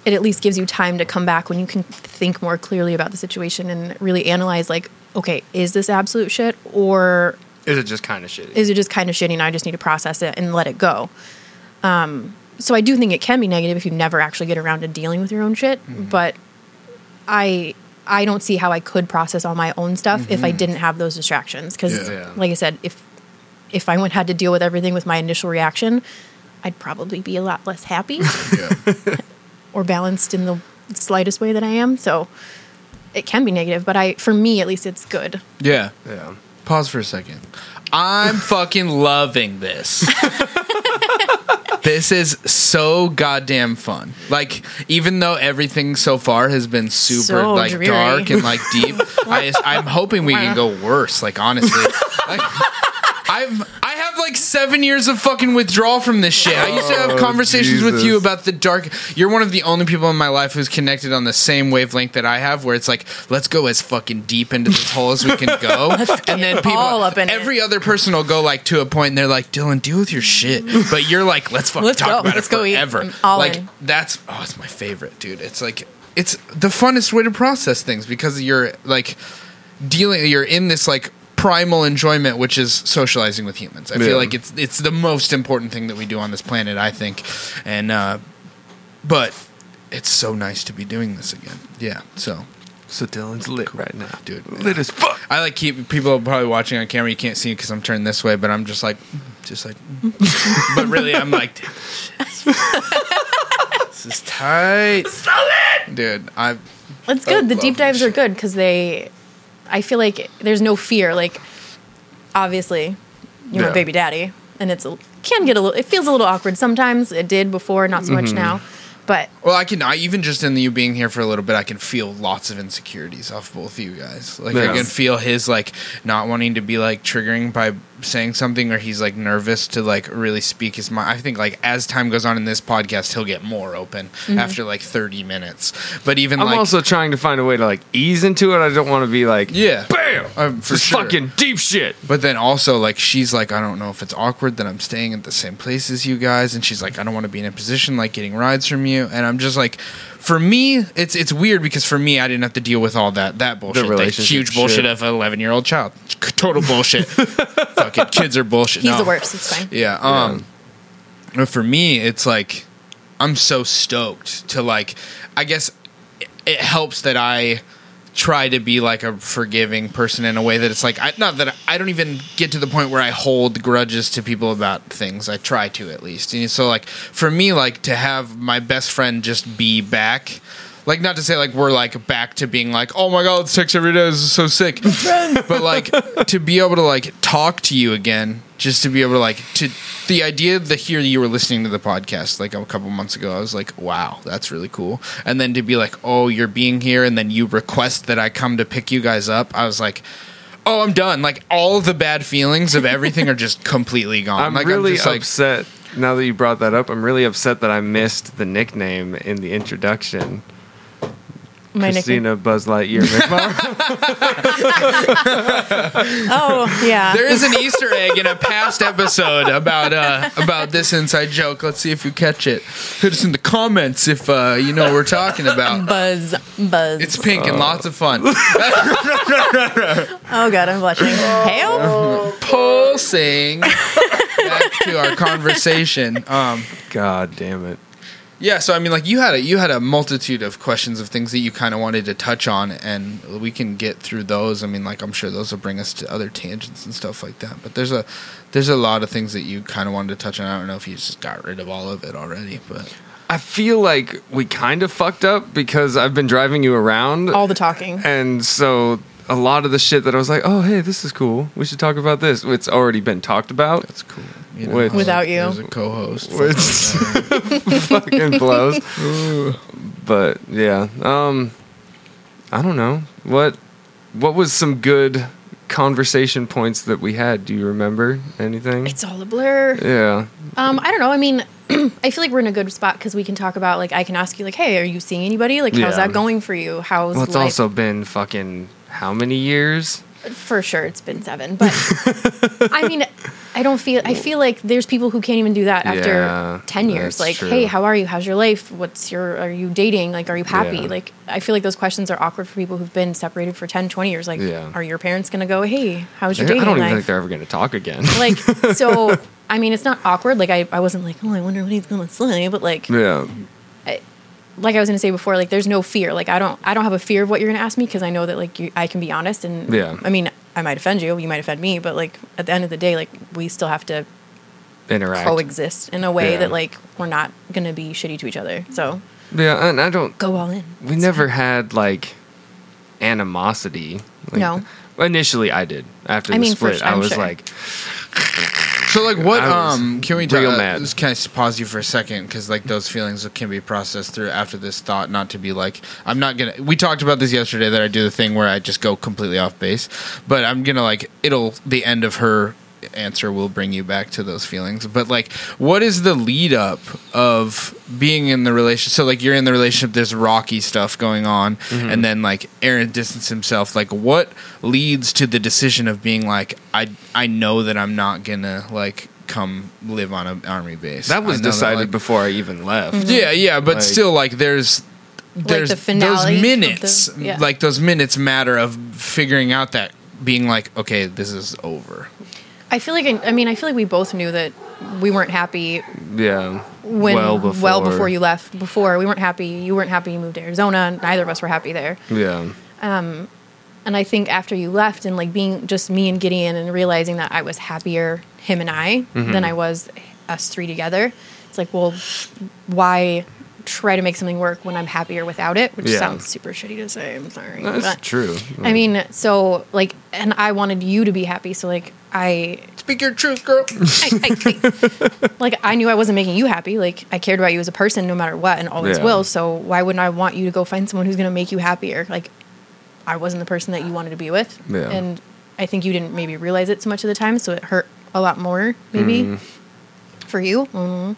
It at least gives you time to come back when you can think more clearly about the situation and really analyze, like, okay, is this absolute shit or is it just kind of shitty? is it just kind of shitty and I just need to process it and let it go? Um, so I do think it can be negative if you never actually get around to dealing with your own shit, but I I don't see how I could process all my own stuff if I mm-hmm. didn't have those distractions because Yeah. like I said if if I went had to deal with everything with my initial reaction, I'd probably be a lot less happy or balanced in the slightest way that I am. So it can be negative, but I for me at least it's good. yeah yeah. Pause for a second. I'm fucking loving this. this is so goddamn fun. Like, even though everything so far has been super So like dreary. dark and like deep, I, I'm hoping we can go worse. Like, honestly, like, I've like seven years of fucking withdrawal from this shit. I used to have Oh, conversations with you about the dark. You're one of the only people in my life who's connected on the same wavelength that I have, where it's like, let's go as fucking deep into this hole as we can go. and then people, all up in it. every other person will go like to a point, and they're like, Dylan, deal with your shit. But you're like, let's fucking Let's talk go. about Let's it go eat. forever. I'm all like in. that's oh, it's my favorite, dude. It's like it's the funnest way to process things because you're like dealing. You're in this like primal enjoyment, which is socializing with humans. I Yeah. feel like it's it's the most important thing that we do on this planet. I think, and uh, but it's so nice to be doing this again. Yeah, so. So Dylan's lit right now, Dude. Lit as fuck. I like keep people are probably watching on camera. You can't see because I'm turned this way, but I'm just like, just like, but really, I'm like, dude, this is tight, So lit, dude. I It's good. The deep dives are good because they, I feel like there's no fear. Like, obviously, you're Yeah. my baby daddy, and it's a, can get a little. It feels a little awkward sometimes. It did before, not so much Mm-hmm. now. But well, I can. I even just in you being here for a little bit, I can feel lots of insecurities off both of you guys. Like I can feel his like not wanting to be like triggering by saying something, or he's like nervous to like really speak his mind. I think like as time goes on in this podcast, he'll get more open after like 30 minutes. But even I'm like also trying to find a way to like ease into it. I don't want to be like, Yeah. bam, Um, for sure. fucking deep shit. But then also, like, she's like, I don't know if it's awkward that I'm staying at the same place as you guys, and she's like, I don't want to be in a position like getting rides from you, and I'm just like, for me, it's it's weird because for me, I didn't have to deal with all that that bullshit, that huge bullshit shit. of an 11 year old child, total bullshit. Fucking kids are bullshit. he's No. the worst. It's fine. Yeah. Um. But for me, it's like I'm so stoked to like. I guess it, it helps that I try to be like a forgiving person in a way that it's like I, not that I don't even get to the point where I hold grudges to people about things. I try to at least. And so like for me, like to have my best friend just be back. Like not to say like we're like back to being like oh my god let's text every day this is so sick, but like to be able to like talk to you again, just to be able to like to the idea of the hear you were listening to the podcast like a couple months ago, I was like wow that's really cool, and then to be like oh you're being here and then you request that I come to pick you guys up, I was like. Oh, I'm done. Like all of the bad feelings of everything are just completely gone. I'm like, really just, like, upset. Now that you brought that up, I'm really upset that I missed the nickname in the introduction. My nickname. Christina Buzz Lightyear McMahon. Oh yeah. There is an Easter egg in a past episode about uh, about this inside joke. Let's see if you catch it. Hit us in the comments if uh, you know what we're talking about. buzz, buzz. It's pink and lots of fun. oh god, I'm blushing. Hail. Pulsing. Back to our conversation. Um, God damn it. Yeah, so I mean, like you had a you had a multitude of questions of things that you kind of wanted to touch on, and we can get through those. I mean, like I'm sure those will bring us to other tangents and stuff like that. But there's a there's a lot of things that you kind of wanted to touch on. I don't know if you just got rid of all of it already, but. I feel like we kind of fucked up because I've been driving you around. All the talking. and so a lot of the shit that I was like, oh, hey, this is cool. We should talk about this. It's already been talked about. That's cool. You Which- Without you. There's a co-host. Which fucking blows. but yeah, um, I don't know what what was some good conversation points that we had. Do you remember anything? It's all a blur. yeah, Um, I don't know. I mean, I feel like we're in a good spot because we can talk about like I can ask you like, hey, are you seeing anybody? Like, how's Yeah. that going for you? How's well, it's life? also been fucking how many years? for sure it's been seven, but I mean, I don't feel. I feel like there's people who can't even do that after Yeah, ten years. Like, true. hey, how are you? How's your life? What's your? Are you dating? Like, are you happy? Yeah. Like, I feel like those questions are awkward for people who've been separated for 10, 20 years. Like, Yeah. are your parents gonna go, hey, how's your I dating I don't even life? think they're ever going to talk again. like, so. I mean, it's not awkward. Like, I, I wasn't like, oh, I wonder what he's gonna say. But like, yeah, like I was gonna say before, like there's no fear. Like I don't I don't have a fear of what you're gonna ask me because I know that like you, I can be honest and Yeah. I mean I might offend you, you might offend me, but like at the end of the day, like we still have to interact. coexist in a way Yeah. that like we're not gonna be shitty to each other. So Yeah, and I don't. go all in. We never had like animosity. Like, No. Initially, I did. After I the mean, split, sure- I was sure. like, So like what I um can we real talk, mad. Just kind of pause you for a second because like those feelings can be processed through after this thought. Not to be like I'm not gonna. We talked about this yesterday that I do the thing where I just go completely off base, but I'm gonna like it'll the end of her answer will bring you back to those feelings. But like, what is the lead up of being in the relationship? So like, you're in the relationship. There's rocky stuff going on, mm-hmm. and then like Aaron distanced himself. Like, what leads to the decision of being like, I I know that I'm not gonna like come live on an army base. That was I know decided like- before I even left. Mm-hmm. yeah, yeah, but Like- still, like there's there's the finale those minutes, the- yeah. like those minutes matter of figuring out that being like, okay, this is over. I feel like I mean I feel like we both knew that we weren't happy Yeah. when well before. you left. Before we weren't happy. You weren't happy. You moved to Arizona. Neither of us were happy there. Yeah. Um, And I think after you left and like being just me and Gideon and realizing that I was happier him and I Mm-hmm. than I was us three together. It's like, well, why try to make something work when I'm happier without it? Which Yeah. sounds super shitty to say. I'm sorry. That's But- true. I mean, so like, and I wanted you to be happy. So like, I Speak your truth, girl. I, I, I, like I knew I wasn't making you happy. Like I cared about you as a person, no matter what, and always Yeah. will. So why wouldn't I want you to go find someone who's going to make you happier? Like I wasn't the person that you wanted to be with, Yeah. and I think you didn't maybe realize it so much of the time, so it hurt a lot more maybe Mm-hmm. for you. Mm.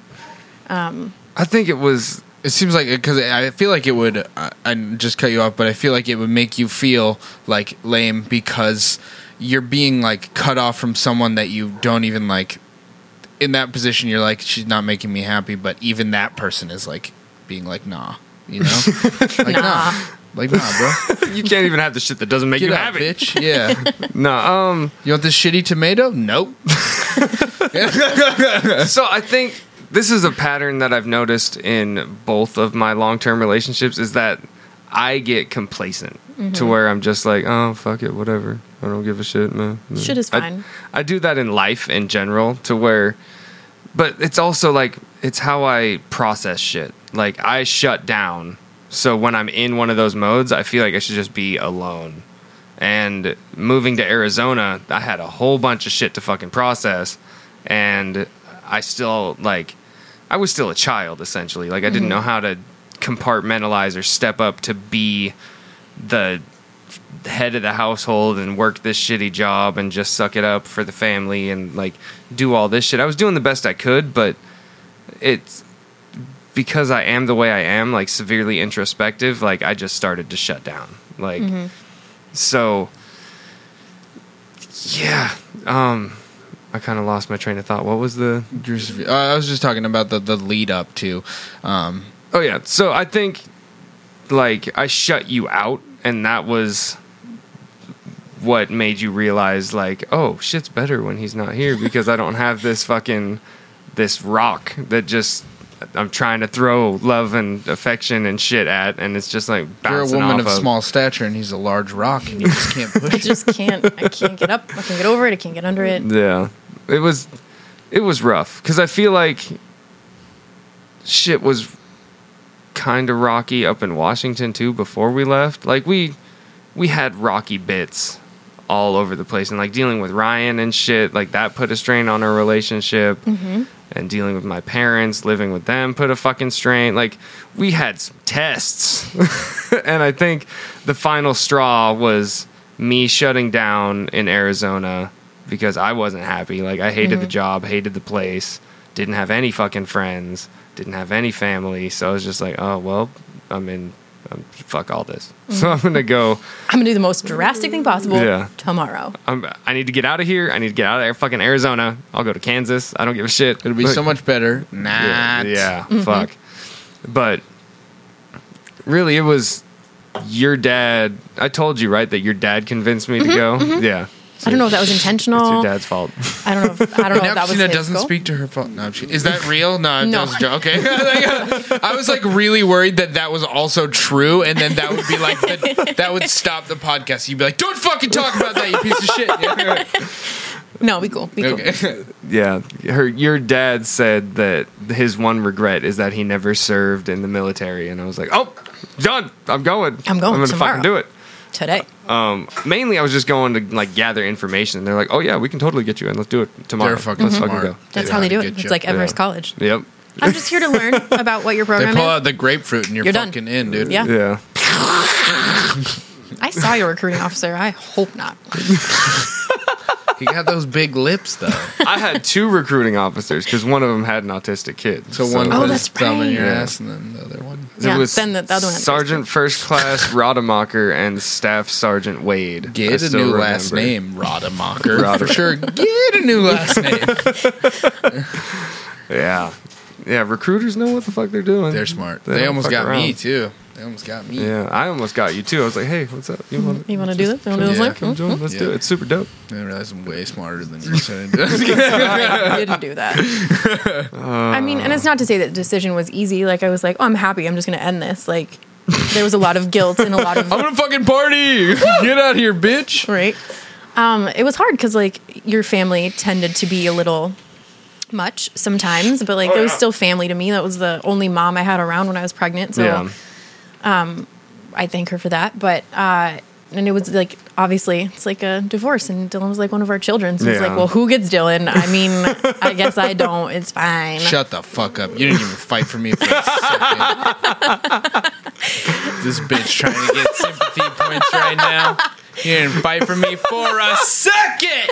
I think it was It seems like because I feel like it would. I, I just cut you off, but I feel like it would make you feel like lame because you're being like cut off from someone that you don't even like. In that position, you're like, she's not making me happy, but even that person is like being like, nah, you know, like Nah. like nah, bro, you can't even have the shit that doesn't make get you out, happy. bitch. Yeah, No, um you want this shitty tomato? Nope. so I think this is a pattern that I've noticed in both of my long-term relationships is that I get complacent to mm-hmm. where I'm just like, oh fuck it, whatever. I don't give a shit, man. Shit is fine. I, do that in life in general to where, but it's also like it's how I process shit. Like I shut down, so when I'm in one of those modes, I feel like I should just be alone. And moving to Arizona, I had a whole bunch of shit to fucking process, and I still like, I was still a child essentially. Like I didn't mm-hmm. know how to compartmentalize or step up to be the head of the household and work this shitty job and just suck it up for the family and like do all this shit. I was doing the best I could, but it's because I am the way I am, like severely introspective, like I just started to shut down. Like so yeah, um I kind of lost my train of thought. What was the uh, I was just talking about the the lead up to. Um, Oh yeah. So I think like I shut you out and that was what made you realize like, oh, shit's better when he's not here because I don't have this fucking this rock that just I'm trying to throw love and affection and shit at and it's just like you're a woman off of small stature, and he's a large rock, and you just can't push I just can't. I can't get up. I can't get over it. I can't get under it. Yeah. It was it was rough cuz I feel like shit was kind of rocky up in Washington too before we left. Like we we had rocky bits all over the place and like dealing with Ryan and shit, like that put a strain on our relationship. Mm-hmm. And dealing with my parents, living with them put a fucking strain. Like we had some tests. and I think the final straw was me shutting down in Arizona because I wasn't happy. Like I hated the mm-hmm. job, hated the place, didn't have any fucking friends, didn't have any family. So I was just like, oh well, I'm in. Um, fuck all this. So I'm gonna go. I'm gonna do the most drastic thing possible Yeah. tomorrow. I'm, I need to get out of here. I need to get out of there. Fucking Arizona. I'll go to Kansas. I don't give a shit. It'll be But- so much better. yeah, Nah. yeah fuck. But really, it was your dad. I told you right that your dad convinced me to go. Yeah, I don't know if that was intentional. it's your dad's fault. I don't know. If, I don't know Now if that was Christina his doesn't goal. speak to her phone. No, she, is that real? No, No. that was a joke. Okay, Like, I was like really worried that that was also true, and then that would be like the, that would stop the podcast. You'd be like, "Don't fucking talk about that, you piece of shit." No, be cool. Be cool. okay. Yeah, her. Your dad said that his one regret is that he never served in the military, and I was like, oh, done. I'm going. I'm going I'm gonna fucking do it. Today. Um, mainly, I was just going to like gather information. And They're like, "Oh yeah, we can totally get you in. Let's do it tomorrow. They're fucking Let's smart. fucking go." That's know how they do it. It's you. like Everest Yeah. College. Yep. I'm just here to learn about what your They program pull is. out the grapefruit, and you're, You're done. fucking in, dude. Yeah. Yeah. I saw your recruiting officer. I hope not. He got those big lips though. I had two recruiting officers because one of them had an autistic kid. So one Oh, was that's thumb in your right. ass, and then the other one. It was then the- the other one had Sergeant First Class Rademacher and Staff Sergeant Wade. I Get a still new last remember. name, Rademacher. Rademacher. For sure. Get a new last name. Yeah, yeah. Recruiters know what the fuck they're doing. They're smart. They They, don't almost fuck got me around. too. They almost got me. Yeah, I almost got you too. I was like, "Hey, what's up? You want You want to do this? You want to do this? Yeah. Like, come join? Let's do it. It's super dope." I realized I'm way smarter than you. So I didn't do that. I mean, and it's not to say that the decision was easy. Like I was like, oh, I'm happy. I'm just going to end this. Like there was a lot of guilt and a lot of I'm gonna fucking party. Get out of here, bitch. right. Um, it was hard because like your family tended to be a little much sometimes, but like it was still family to me. That was the only mom I had around when I was pregnant. So yeah, I thank her for that. But uh, and it was like obviously it's like a divorce, and Dylan was like one of our children. So it's like, well, who gets Dylan? I mean, I guess I don't. It's fine. Shut the fuck up. You didn't even fight for me for a second. this bitch trying to get sympathy points right now. You didn't fight for me for a second.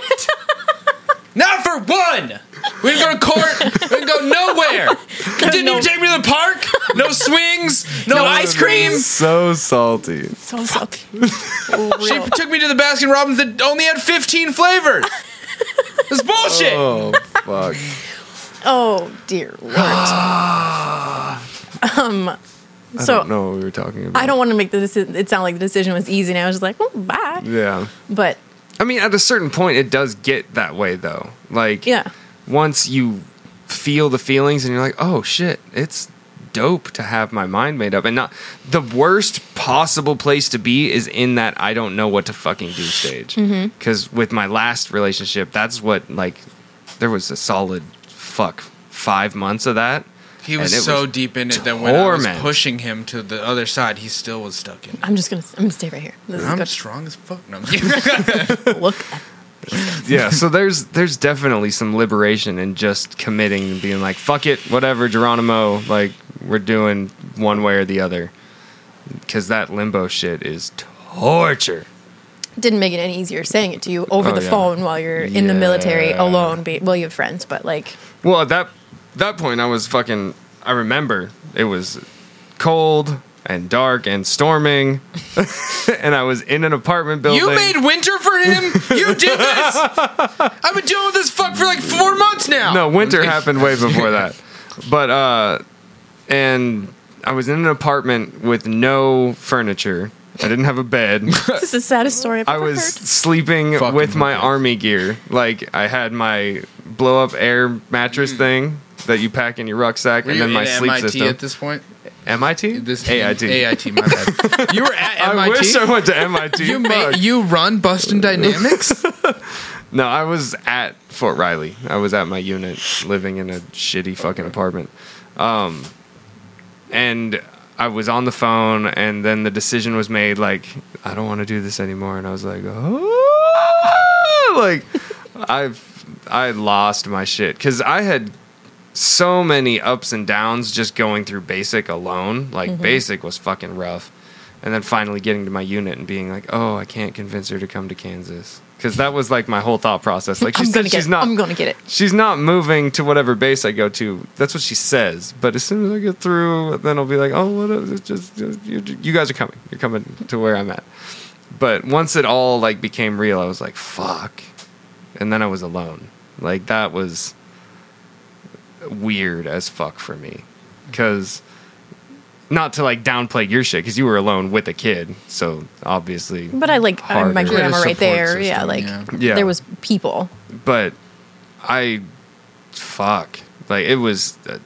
Not for one. We didn't go to court. We didn't go nowhere. You didn't even take me to the park. No swings. No, No ice cream. so salty. So salty. She took me to the Baskin Robbins that only had 15 flavors. This bullshit. Oh fuck. Oh dear lord. um. I So don't know what we were talking about. I don't want to make the decision. It sounded like the decision was easy, and I was just like, well, bye. Yeah. But I mean, at a certain point, it does get that way, though. Like, yeah, once you feel the feelings and you're like, oh shit, it's dope to have my mind made up. And not the worst possible place to be is in that I don't know what to fucking do stage. Mm-hmm. Because with my last relationship, that's what, like, there was a solid fuck five months of that. He was so was deep in it that when I was pushing him to the other side, he still was stuck in it. I'm just gonna. I'm gonna stay right here. This I'm good. strong as fuck. No, I'm. Look, at yeah so there's there's definitely some liberation in just committing and being like fuck it whatever geronimo like we're doing one way or the other because that limbo shit is torture didn't make it any easier saying it to you over Oh, the yeah. phone while you're in the military alone. Be, well, you have friends, but like, well at that that point i was fucking i remember it was cold and dark and storming and i was in an apartment building you made winter for him. You did this. I've been dealing with this fuck for like four months now. No, winter happened way before that. But uh and I was in an apartment with no furniture. I didn't have a bed. this is the saddest story I've heard. I ever was heard. sleeping Fucking with my okay. army gear. Like I had my blow up air mattress thing that you pack in your rucksack Were and you then my in sleep MIT system. at this point? MIT? This AIT. AIT. My bad. You were at MIT. I wish I went to MIT. you made you run Boston Dynamics. No, I was at Fort Riley. I was at my unit, living in a shitty fucking apartment. Um, and I was on the phone, and then the decision was made. Like, I don't want to do this anymore. And I was like, oh, like, I've I lost my shit because I had so many ups and downs just going through basic alone. Like, mm-hmm. basic was fucking rough. And then finally getting to my unit and being like, oh, I can't convince her to come to Kansas. Because that was like my whole thought process. Like, she said she's not. I'm gonna get it. She's not moving to whatever base I go to. That's what she says. But as soon as I get through, then I'll be like, oh, what? Is it just you, you guys are coming. You're coming to where I'm at. But once it all like became real, I was like, fuck. And then I was alone. Like that was weird as fuck for me. Cause not to like downplay your shit, because you were alone with a kid, so obviously. But I like I, my Harder. You had a grandma right support there. yeah, like yeah. Yeah. there was people. but I fuck like it was uh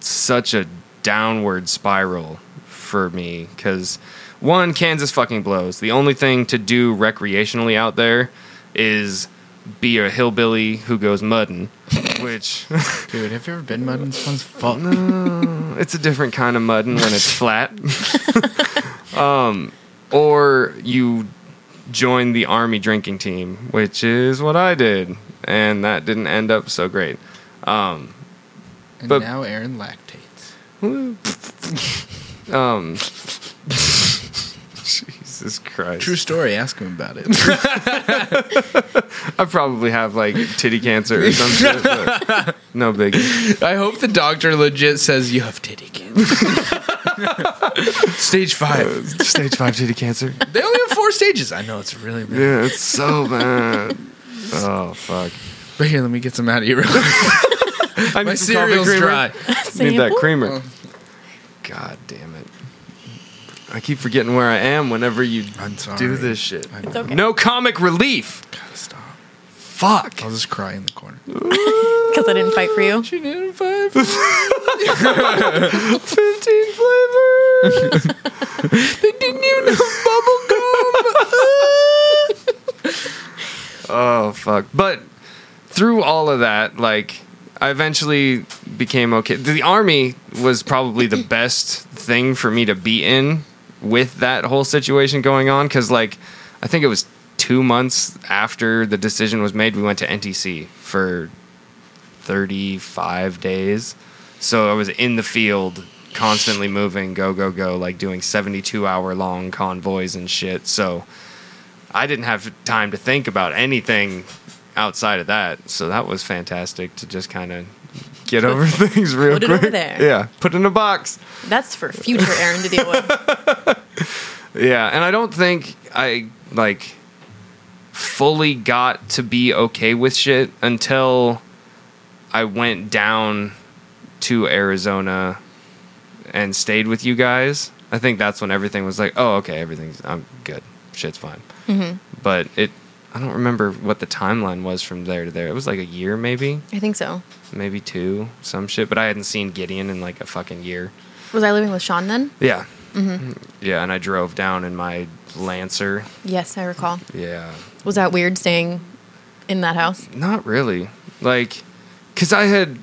such a downward spiral for me because one Kansas fucking blows. The only thing to do recreationally out there is be a hillbilly who goes mudding, which Dude, have you ever been mudding? This one's fuck. it's a different kind of mudding when it's flat. um, or you join the army drinking team, which is what I did, and that didn't end up so great. Um, And But- now Aaron lactates. um, Jesus. Jesus Christ. True story. Ask him about it. I probably have like titty cancer or some shit. But no biggie. I hope the doctor legit says you have titty cancer. Stage five. Uh, stage five titty cancer. They only have four stages. I know it's really bad. Yeah, it's so bad. Oh fuck. But here, let me get some out of you. real quick. I My need some coffee cereal's creamer. dry. Need that creamer. Oh. God damn it. I keep forgetting where I am whenever you do this shit. It's okay. No comic relief. Gotta stop. Fuck. I'll just cry in the corner. Because I didn't fight for you. She did five. 15 flavors. They didn't even have bubble gum. Oh fuck! But through all of that, like I eventually became okay. The army was probably the best thing for me to be in with that whole situation going on because, like, I think it was two months after the decision was made, we went to NTC for thirty-five days. So I was in the field, constantly moving, go go go, like doing seventy-two hour long convoys and shit. So. I didn't have time to think about anything outside of that. So that was fantastic to just kind of get over things real put it quick. over there. Yeah, put it in a box. That's for future Aaron to deal with. Yeah, and I don't think I like fully got to be okay with shit until I went down to Arizona and stayed with you guys. I think that's when everything was like, oh, okay, everything's I'm good, shit's fine. Mm-hmm. But it, I don't remember what the timeline was from there to there. It was like a year, maybe, I think so. maybe two, some shit. But I hadn't seen Gideon in like a fucking year. Was I living with Sean then? Yeah, mm-hmm. yeah, and I drove down in my Lancer. Yes, I recall. Yeah, Was that weird staying in that house? Not really. Like, because I had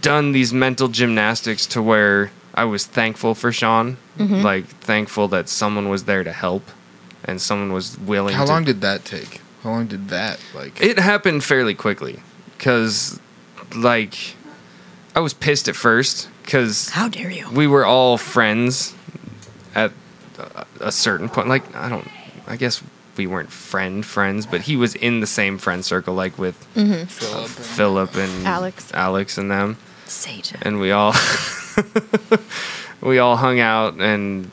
done these mental gymnastics to where I was thankful for Sean. Mm-hmm. Like, thankful that someone was there to help and someone was willing How to. long did that take? How long did that like? it happened fairly quickly. Because, like, I was pissed at first because How dare you? we were all friends at a- a certain point. Like, I don't, I guess we weren't friend friends, but he was in the same friend circle, like with mm-hmm. Philip. Philip and Alex. Alex and them, Sage. and we all we all hung out. And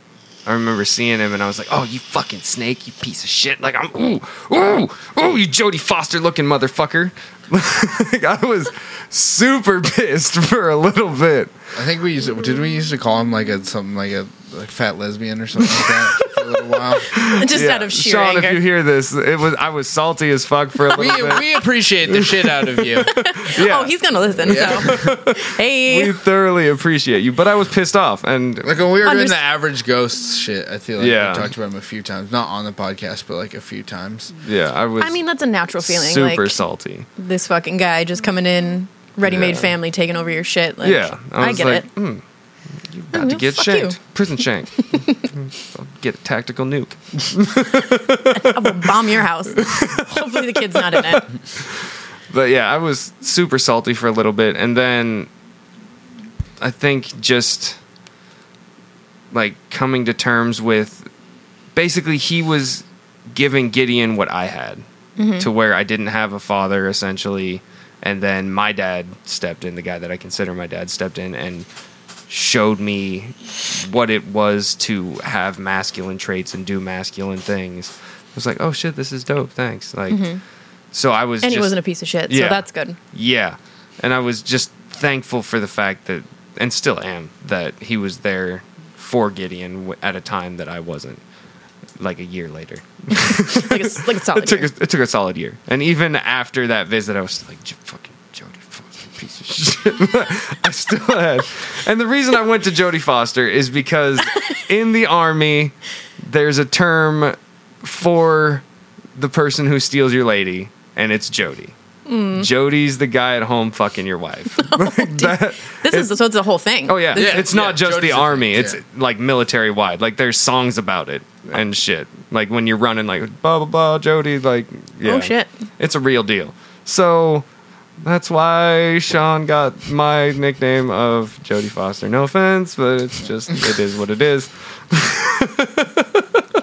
I remember seeing him, and I was like, "Oh, you fucking snake, you piece of shit!" Like I'm, ooh, ooh, ooh, you Jodie Foster looking motherfucker. like, I was super pissed for a little bit. I think we used to, did we used to call him like a something like a like fat lesbian or something like that little while. Just Yeah. out of sheer Sean, anger. if you hear this, it was I was salty as fuck for a We little bit. we appreciate the shit out of you. yeah. Oh, he's gonna listen. So, hey, we thoroughly appreciate you, but I was pissed off, and Like when we were doing the average ghosts shit, I feel like Yeah. we talked about him a few times, not on the podcast, but like a few times. yeah, I was. I mean that's a natural feeling. super like salty. this fucking guy just coming in, ready-made Yeah. family taking over your shit. Like, yeah, I, was get like, it. "Hmm, you about to get shanked, you." prison shank. Get a tactical nuke. I will bomb your house. Hopefully the kid's not in it. But yeah, I was super salty for a little bit, and then I think just like coming to terms with basically he was giving Gideon what I had mm-hmm. to where I didn't have a father essentially, and then my dad stepped in, the guy that I consider my dad stepped in and showed me what it was to have masculine traits and do masculine things. I was like, oh shit, this is dope. Thanks. Like, mm-hmm. so I was And he wasn't a piece of shit, so that's good. yeah. And I was just thankful for the fact that, and still am, that he was there for Gideon at a time that I wasn't, like a year later. Like a, like a solid It took, a, it took a solid year. And even after that visit, I was like, "J- fucking Jodie Foster, piece of shit. I still had. And the reason I went to Jodie Foster is because in the army, there's a term for the person who steals your lady, and it's Jody. Mm. Jody's the guy at home fucking your wife. Like that- This is so it's a whole thing. Oh yeah, This- Yeah, it's not yeah, just Jody's the army; thing, it's yeah. like military wide. Like there's songs about it and shit. Like when you're running, like blah blah blah, Jody. Like yeah, Oh, shit. it's a real deal. So that's why Sean got my nickname of Jody Foster. No offense, but it's just it is what it is.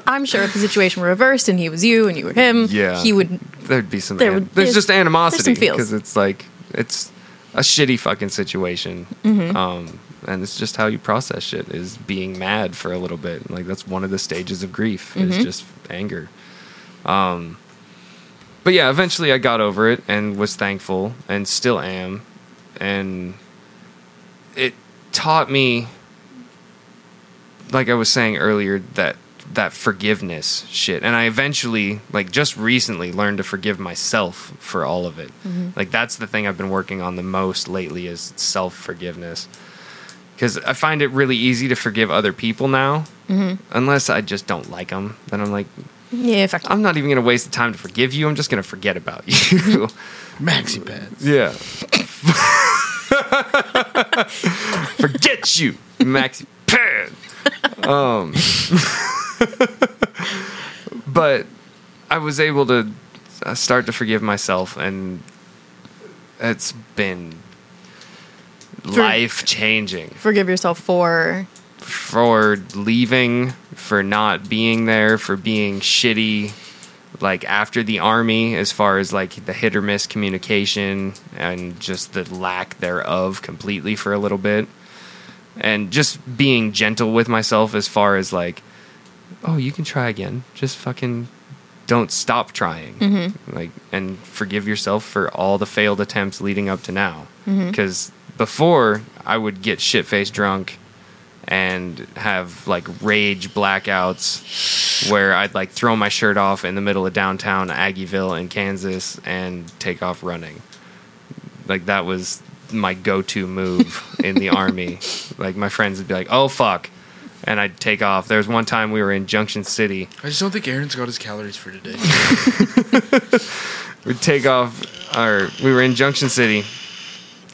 I'm sure if the situation were reversed and he was you and you were him, Yeah. he would. there'd be some There an- would- there's, there's- just animosity there's some feels. because it's like it's a shitty fucking situation Mm-hmm. um and it's just how you process shit is being mad for a little bit like that's one of the stages of grief Mm-hmm. is just anger um but yeah eventually i got over it and was thankful and still am and it taught me like I was saying earlier that that forgiveness shit and I eventually like just recently learned to forgive myself for all of it. Mm-hmm. Like that's the thing I've been working on the most lately is self-forgiveness. Cuz I find it really easy to forgive other people now. Mm-hmm. Unless I just don't like them, then I'm like Yeah, fuck. I'm not even going to waste the time to forgive you. I'm just going to forget about you. Maxi pads. Yeah. Forget you, Maxi Pad. Um, but I was able to uh, start to forgive myself, and it's been life changing Forgive yourself for. For leaving, for not being there, for being shitty, like after the army, as far as like the hit or miss communication and just the lack thereof completely for a little bit. And just being gentle with myself as far as like, oh, you can try again. Just fucking don't stop trying. Mm-hmm. Like, and forgive yourself for all the failed attempts leading up to now. Mm-hmm. Because before, I would get shit faced drunk and have like rage blackouts where I'd like throw my shirt off in the middle of downtown Aggieville in Kansas and take off running. Like that was my go-to move in the army. Like my friends would be like, "Oh fuck." And I'd take off. There was one time we were in Junction City. I just don't think Aaron's got his calories for today. We'd take off our we were in Junction City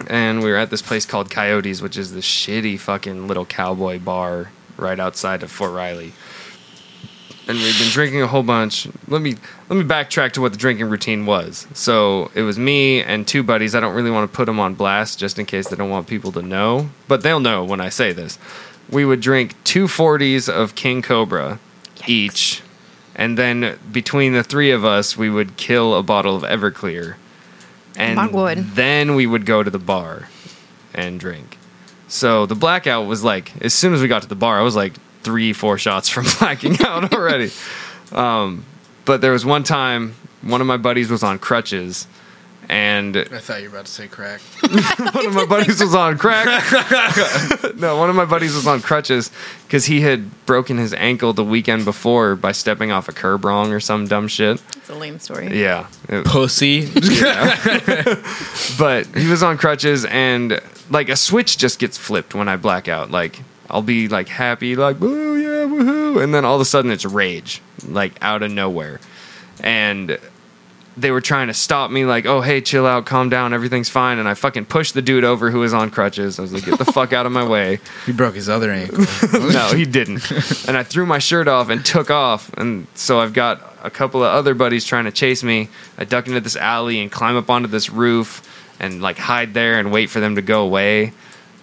and we were at this place called Coyotes, which is the shitty fucking little cowboy bar right outside of Fort Riley. And we'd been drinking a whole bunch. Let me let me backtrack to what the drinking routine was. So it was me and two buddies. I don't really want to put them on blast just in case they don't want people to know, but they'll know when I say this. We would drink two forties of King Cobra each, and then between the three of us, we would kill a bottle of Everclear, and then we would go to the bar and drink. So the blackout was like as soon as we got to the bar, I was like three, four shots from blacking out already. Um, but there was one time one of my buddies was on crutches, and I thought you were about to say crack. one of my buddies was on crack. no, one of my buddies was on crutches because he had broken his ankle the weekend before by stepping off a curb wrong or some dumb shit. It's a lame story. Yeah. It- Pussy. but he was on crutches and like a switch just gets flipped when I black out. Like I'll be like happy, like woo yeah, woohoo, and then all of a sudden it's rage, like out of nowhere. And they were trying to stop me, like, oh hey, chill out, calm down, everything's fine. And I fucking pushed the dude over who was on crutches. I was like, get the fuck out of my way. he broke his other ankle. no, he didn't. And I threw my shirt off and took off. And so I've got a couple of other buddies trying to chase me. I duck into this alley and climb up onto this roof and like hide there and wait for them to go away.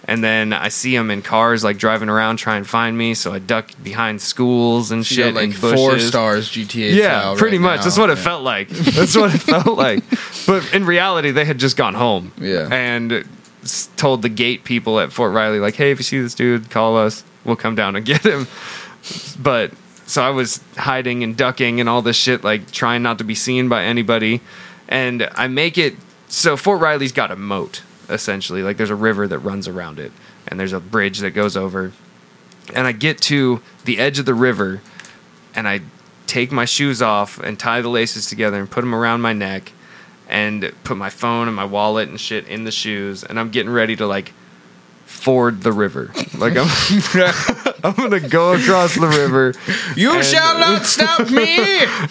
And then I see them in cars like driving around trying to find me. So I duck behind schools and She shit got like and bushes. four stars GTA. Yeah, pretty right much. now. That's what it felt like. That's what it felt like. But in reality, they had just gone home. Yeah. And told the gate people at Fort Riley, like, hey, if you see this dude, call us. We'll come down and get him. But so I was hiding and ducking and all this shit, like trying not to be seen by anybody. And I make it so Fort Riley's got a moat, essentially. Like there's a river that runs around it, and there's a bridge that goes over. And I get to the edge of the river, and I take my shoes off and tie the laces together and put them around my neck and put my phone and my wallet and shit in the shoes and I'm getting ready to like ford the river. Like I'm I'm to go across the river You And- shall not stop me.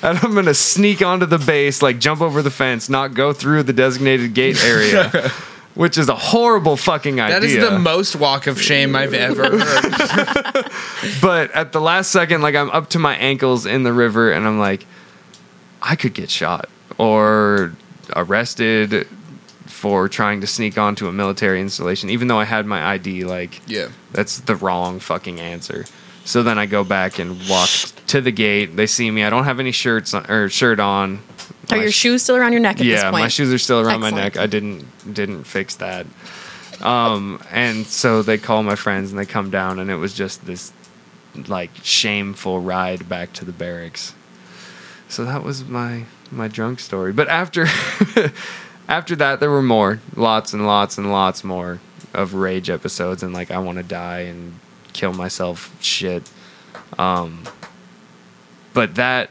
and I'm to sneak onto the base, like jump over the fence, not go through the designated gate area. Which is a horrible fucking idea. That is the most walk of shame I've ever heard. but at the last second, like I'm up to my ankles in the river, and I'm like, I could get shot or arrested for trying to sneak onto a military installation, even though I had my ID. Like, Yeah. that's the wrong fucking answer. So then I go back and walk to the gate. They see me. I don't have any shirts on, or shirt on. Are your sh- shoes still around your neck at this yeah, my shoes are still around my neck. I didn't didn't fix that. Um, and so they call my friends and they come down, and it was just this like shameful ride back to the barracks. So that was my my drunk story. But after after that, there were more, lots and lots and lots more of rage episodes, and like I want to die and kill myself shit. Um, but that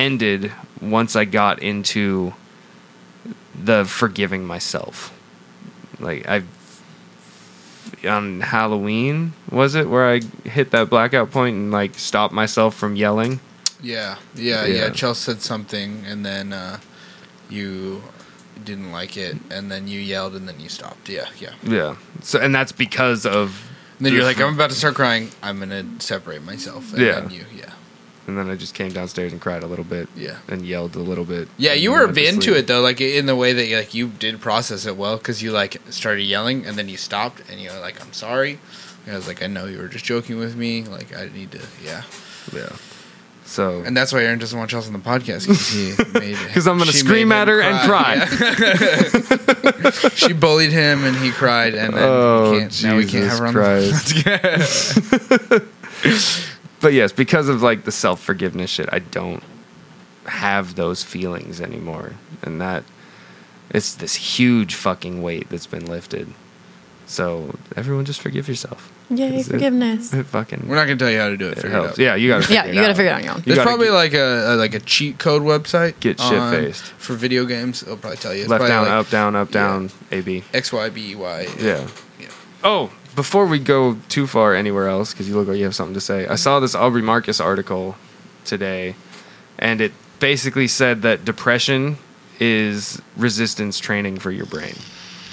ended once I got into the forgiving myself. Like I on Halloween was it where I hit that blackout point and like stopped myself from yelling? Yeah, yeah, yeah. Yeah. Chelsea said something, and then uh, you didn't like it, and then you yelled, and then you stopped. Yeah, yeah. Yeah. So and that's because of And then you're like, I'm about to start crying. I'm gonna separate myself. And Yeah. You, yeah. And then I just came downstairs and cried a little bit. Yeah. And yelled a little bit. Yeah, you were into it though, like in the way that like you did process it well, because you like started yelling and then you stopped and you were like, "I'm sorry." And I was like, "I know you were just joking with me. Like I need to, yeah." Yeah. So And that's why Aaron doesn't want Chelsea on the podcast because he made 'Cause I'm gonna scream at her and cry. she bullied him and he cried, and then Oh, we can't, now we can't have her on the But yes, because of like the self forgiveness shit, I don't have those feelings anymore. And that it's this huge fucking weight that's been lifted. So everyone just forgive yourself. Yeah, Is it- forgiveness. It fucking We're not gonna tell you how to do it. it Figure it helps. out. Yeah, you gotta Yeah, figure you it gotta out. figure it out on your own. You probably get like a, a like a cheat code website. Get shit faced for video games. It'll probably tell you. It's left down, like up, down, up, down, A B. X Y B Y. Yeah. Yeah. Oh, before we go too far anywhere else, because you look like you have something to say, I saw this Aubrey Marcus article today, and it basically said that depression is resistance training for your brain.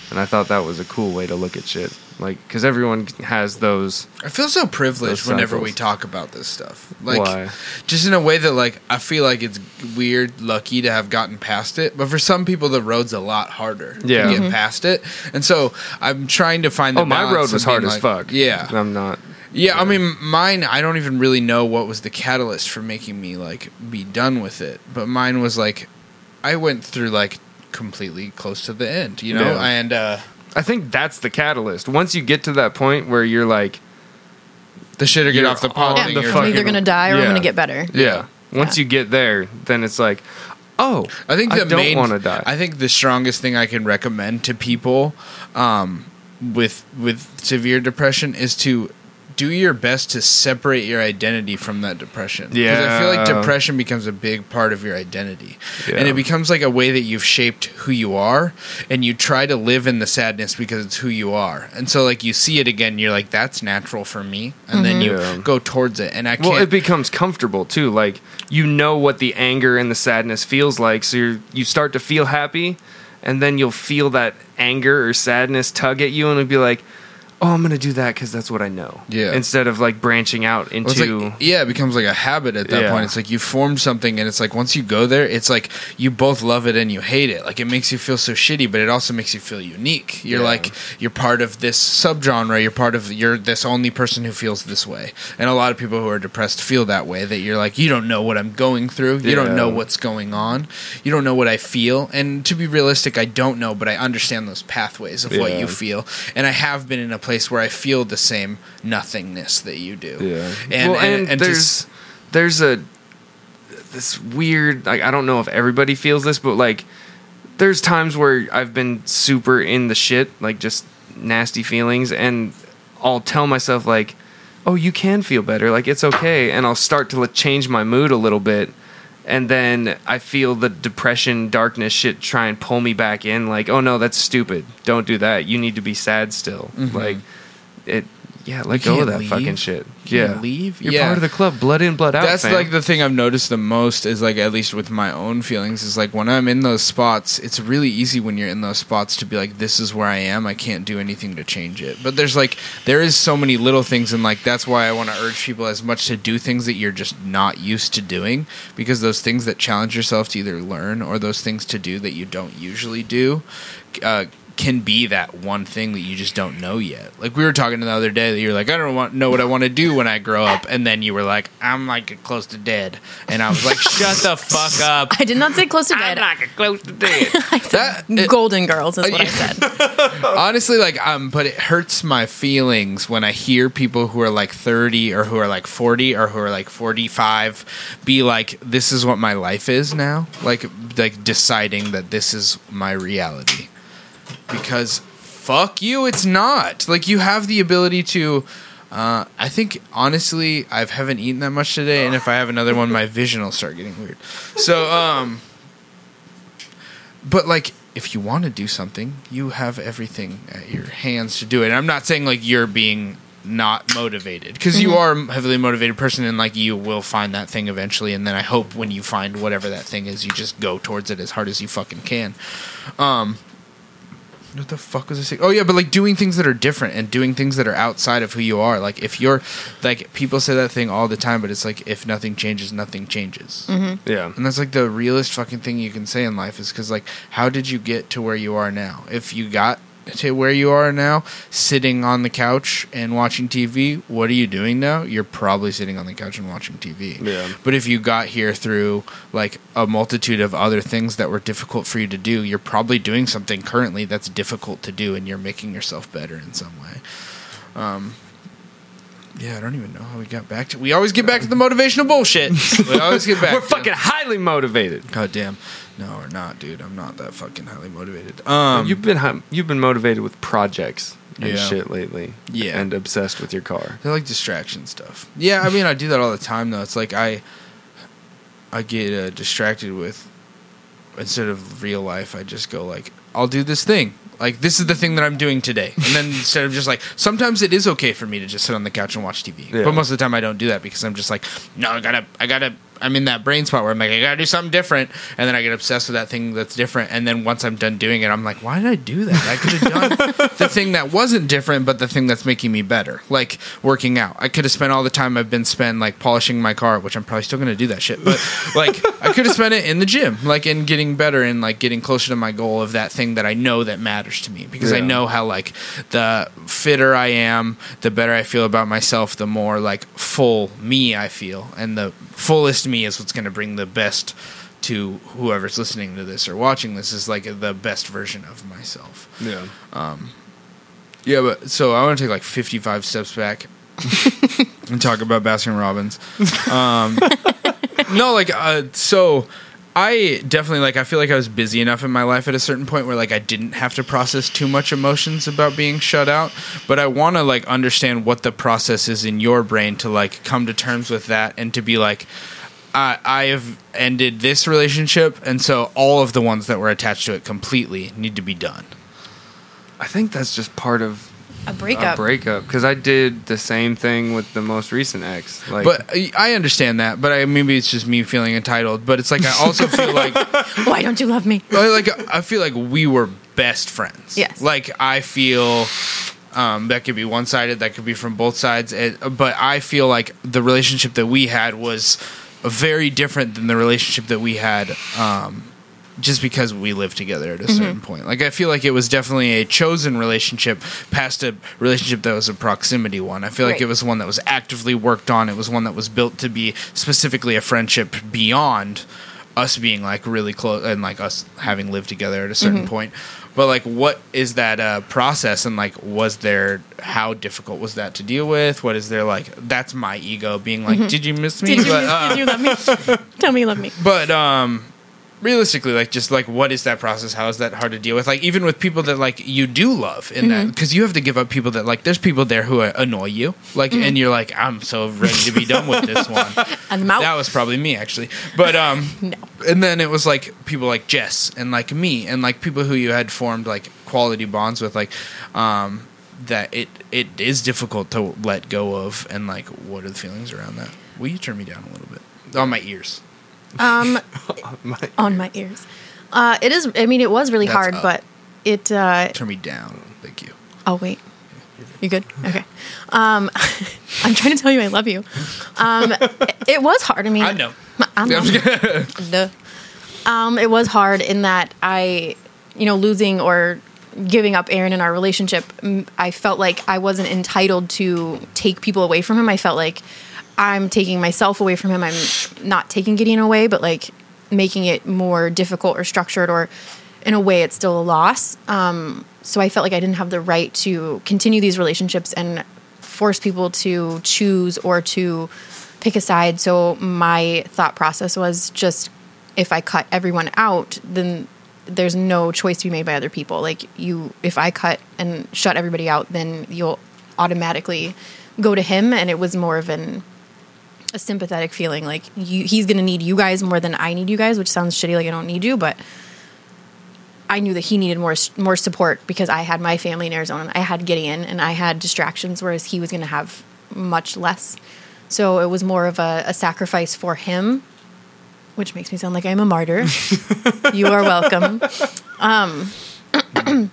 And I thought that was a cool way to look at shit. Like, because everyone has those. I feel so privileged whenever we talk about this stuff. Like, Why? just in a way that like I feel like it's weird, lucky to have gotten past it. But for some people, the road's a lot harder Yeah. to get past it. And so I'm trying to find. The Oh, my road was being hard as fuck. Yeah, I'm not. Yeah, I mean, mine. I don't even really know what was the catalyst for making me like be done with it. But mine was like, I went through like completely close to the end, you know, Yeah. and uh, I think that's the catalyst. Once you get to that point where you're like, the shit or get You're off the on pot. Yeah, the you're I'm fucking- either gonna die or I'm Yeah. gonna get better. yeah. Once Yeah. you get there, then it's like, oh, I think the I don't main. want to die. I think the strongest thing I can recommend to people um, with with severe depression is to do your best to separate your identity from that depression. 'Cause I feel like depression becomes a big part of your identity. Yeah. And it becomes like a way that you've shaped who you are and you try to live in the sadness because it's who you are. And so like you see it again, you're like, that's natural for me. And then you Yeah. go towards it. And I can't Well, it becomes comfortable too. Like you know what the anger and the sadness feels like, so you you start to feel happy, and then you'll feel that anger or sadness tug at you, and it'll be like, "Oh, I'm gonna do that because that's what I know." Yeah. Instead of like branching out Well, into like, yeah, it becomes like a habit at that Yeah. point. It's like you formed something, and it's like once you go there, it's like you both love it and you hate it. Like it makes you feel so shitty, but it also makes you feel unique. You're Yeah. like you're part of this subgenre. You're part of you're this only person who feels this way. And a lot of people who are depressed feel that way. That you're like you don't know what I'm going through. You don't know what's going on. You don't know what I feel. And to be realistic, I don't know, but I understand those pathways of what you feel. And I have been in a place where I feel the same nothingness that you do. yeah. And, well, and, and, and there's just- there's a this weird like I don't know if everybody feels this, but like there's times where I've been super in the shit, like just nasty feelings, and I'll tell myself like, "Oh, you can feel better. Like it's okay," and I'll start to like, change my mood a little bit, and then I feel the depression, darkness shit try and pull me back in. Like, "Oh no, that's stupid. Don't do that. You need to be sad still." Mm-hmm. Like it. Yeah, let go of that leave. fucking shit. You yeah, leave? You're Yeah. part of the club. Blood in, blood out. that's fam. like the thing I've noticed the most is like at least with my own feelings is like when I'm in those spots, it's really easy when you're in those spots to be like, this is where I am. I can't do anything to change it. But there's like there is so many little things, and like that's why I want to urge people as much to do things that you're just not used to doing because those things that challenge yourself to either learn or those things to do that you don't usually do. Uh, can be that one thing that you just don't know yet. Like we were talking the other day that you're like, I don't want know what I want to do when I grow up, and then you were like, I'm like close to dead, and I was like, shut the fuck up. I did not say close to dead. I'm like close to dead. I said That- it- Golden Girls is what I said. Honestly, like um, but it hurts my feelings when I hear people who are like 30 or who are like 40 or who are like 45 be like, this is what my life is now. Like like deciding that this is my reality. Because fuck you, it's not. Like you have the ability to. Uh, I think honestly, I haven't eaten that much today, and if I have another one, my vision will start getting weird. So, um, but like, if you want to do something, you have everything at your hands to do it. And I'm not saying like you're being not motivated because you are a heavily motivated person, and like you will find that thing eventually. And then I hope when you find whatever that thing is, you just go towards it as hard as you fucking can. Um, what the fuck was I saying? Oh yeah, but like doing things that are different and doing things that are outside of who you are. Like if you're like people say that thing all the time, but it's like if nothing changes, nothing changes. Mm-hmm. yeah. And that's like the realest fucking thing you can say in life is because like how did you get to where you are now? If you got to where you are now, sitting on the couch and watching TV, what are you doing now? You're probably sitting on the couch and watching TV. Yeah. But if you got here through like a multitude of other things that were difficult for you to do, you're probably doing something currently that's difficult to do, and you're making yourself better in some way. Um, yeah, I don't even know how we got back to. We always get back to the motivational bullshit. We always get back. We're fucking highly motivated. God damn. No, we're not, dude. I'm not that fucking highly motivated. Um, you've been hi- you've been motivated with projects and Yeah. shit lately. Yeah. And obsessed with your car. They're like distraction stuff. Yeah, I mean, I do that all the time though. It's like I, I get uh, distracted with instead of real life. I just go like, I'll do this thing. Like this is the thing that I'm doing today, and then instead of just like, sometimes it is okay for me to just sit on the couch and watch TV. Yeah. But most of the time, I don't do that because I'm just like, no, I gotta, I gotta. I'm in that brain spot where I'm like, I gotta do something different, and then I get obsessed with that thing that's different, and then once I'm done doing it, I'm like, why did I do that? I could have done the thing that wasn't different, but the thing that's making me better, like working out. I could have spent all the time I've been spent like polishing my car, which I'm probably still gonna do that shit, but like I could have spent it in the gym, like in getting better and like getting closer to my goal of that thing that I know that matters to me because I know how like the fitter I am, the better I feel about myself, the more like full me I feel, and the fullest me is what's gonna bring the best to whoever's listening to this or watching this is like the best version of myself. Yeah. Um, Yeah, but so I want to take like 55 steps back and talk about Baskin Robbins. Um, no, like, uh, so I definitely like, I feel like I was busy enough in my life at a certain point where like I didn't have to process too much emotions about being shut out. But I want to like understand what the process is in your brain to like come to terms with that and to be like, I, I have ended this relationship, and so all of the ones that were attached to it completely need to be done. I think that's just part of A breakup. a breakup. breakup because I did the same thing with the most recent ex. Like, But I- I understand that, but I, maybe it's just me feeling entitled. But it's like I also feel like, Why don't you love me? Like I feel like we were best friends. Yes. Like I feel um, that could be one sided, that could be from both sides. It, but I feel like the relationship that we had was very different than the relationship that we had. Um, just because we lived together at a certain point. Like I feel like it was definitely a chosen relationship past a relationship that was a proximity one. I feel like it was one that was actively worked on. It was one that was built to be specifically a friendship beyond us being like really close and like us having lived together at a certain point. But like what is that uh, process and like was there how difficult was that to deal with? What is there like that's my ego being like, Did you miss me? Did you, But, uh, did you love me? Tell me you love me. but um realistically like just like what is that process? How is that hard to deal with? Like even with people that like you do love in that because you have to give up people that like there's people there who uh, annoy you like and you're like i'm so ready to be done with this one. And that was probably me actually. But um No. and then it was like people like jess and like me and like people who you had formed like quality bonds with like um that it it is difficult to let go of and like what are the feelings around that? Will you turn me down a little bit? On my ears Um, my- on my ears. Uh, it is. I mean, it was really That's hard, up. but it. Uh, turn me down thank you oh wait, you good? Okay. Um, I'm trying to tell you I love you. Um, it, it was hard. I mean, I know. I know. I'm just Um, it was hard in that I, you know, losing or giving up Aaron in our relationship, I felt like I wasn't entitled to take people away from him. I felt like I'm taking myself away from him. I'm not taking Gideon away, but like making it more difficult or structured, or in a way, it's still a loss. Um, so I felt like I didn't have the right to continue these relationships and force people to choose or to pick a side. So my thought process was just if I cut everyone out, then there's no choice to be made by other people. Like you, if I cut and shut everybody out, then you'll automatically go to him. And it was more of an a sympathetic feeling. Like you, he's gonna need you guys more than I need you guys, which sounds shitty. Like I don't need you, but I knew that he needed more more support because I had my family in Arizona. I had Gideon, and I had distractions, whereas he was gonna have much less. So it was more of a, a sacrifice for him which makes me sound like I'm a martyr. you are welcome. Um,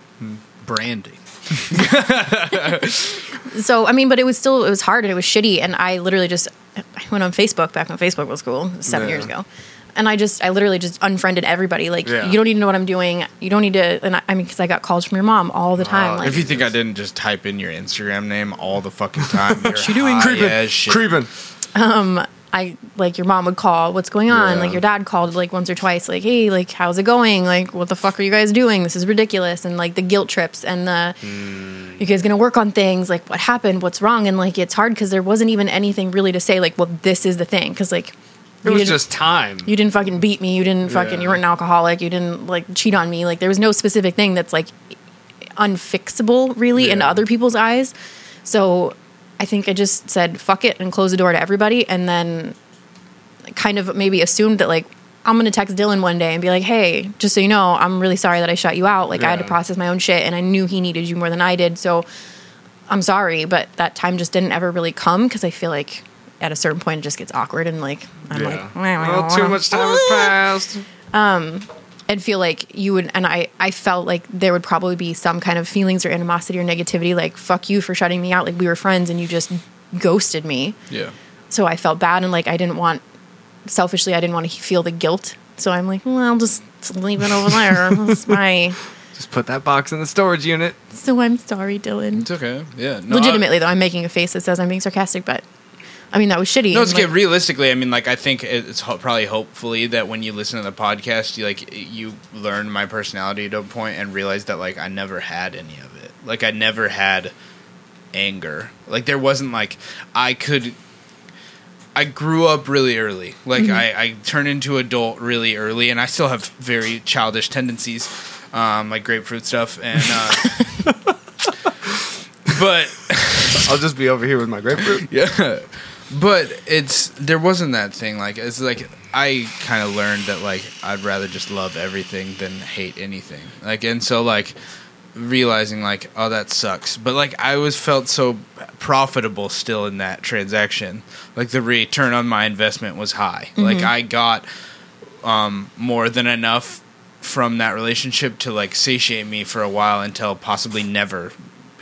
Branding. So I mean, but it was still it was hard and it was shitty. And I literally just I went on Facebook back when Facebook was cool seven Yeah. years ago. And I just, I literally just unfriended everybody. Like, Yeah. you don't need to know what I'm doing. You don't need to. And I, I mean, because I got calls from your mom all the time. like, If you think I didn't just type in your Instagram name all the fucking time, you're She doing high creeping, as shit. creeping. Um, I like your mom would call, what's going on? Yeah. Like your dad called like once or twice, like, hey, like how's it going? Like, what the fuck are you guys doing? This is ridiculous. And like the guilt trips and the hmm. you guys gonna work on things, like what happened, what's wrong? And like it's hard because there wasn't even anything really to say, like, well, this is the thing. Cause like It was just time. you didn't fucking beat me, you didn't fucking Yeah. you weren't an alcoholic, you didn't like cheat on me. Like there was no specific thing that's like unfixable really in other people's eyes. So I think I just said fuck it and closed the door to everybody and then kind of maybe assumed that like I'm gonna text Dylan one day and be like, hey, just so you know, I'm really sorry that I shut you out. Like I had to process my own shit and I knew he needed you more than I did. So I'm sorry, but that time just didn't ever really come because I feel like at a certain point it just gets awkward and like I'm Yeah. like well, too much time has passed. Um, and feel like you would and I I felt like there would probably be some kind of feelings or animosity or negativity like fuck you for shutting me out like we were friends and you just ghosted me Yeah. so I felt bad and like I didn't want selfishly I didn't want to feel the guilt so I'm like well I'll just leave it over there that's my Just put that box in the storage unit. so I'm sorry Dylan It's okay. Yeah. No, I- legitimately though I'm making a face that says I'm being sarcastic but I mean that was shitty No, and, it's okay. like, Realistically, I mean, like, I think it's ho- probably hopefully that when you listen to the podcast, you like you learn my personality to a point and realize that like I never had any of it. Like I never had anger. Like there wasn't like I could. I grew up really early. Like I, I turned into adult really early, and I still have very childish tendencies, um, like grapefruit stuff, and. Uh, but I'll just be over here with my grapefruit. yeah but it's there wasn't that thing like it's like i kind of learned that like i'd rather just love everything than hate anything. Like and so like realizing like oh that sucks. But like i was felt so profitable still in that transaction. Like the return on my investment was high. Like i got um more than enough from that relationship to like satiate me for a while until possibly never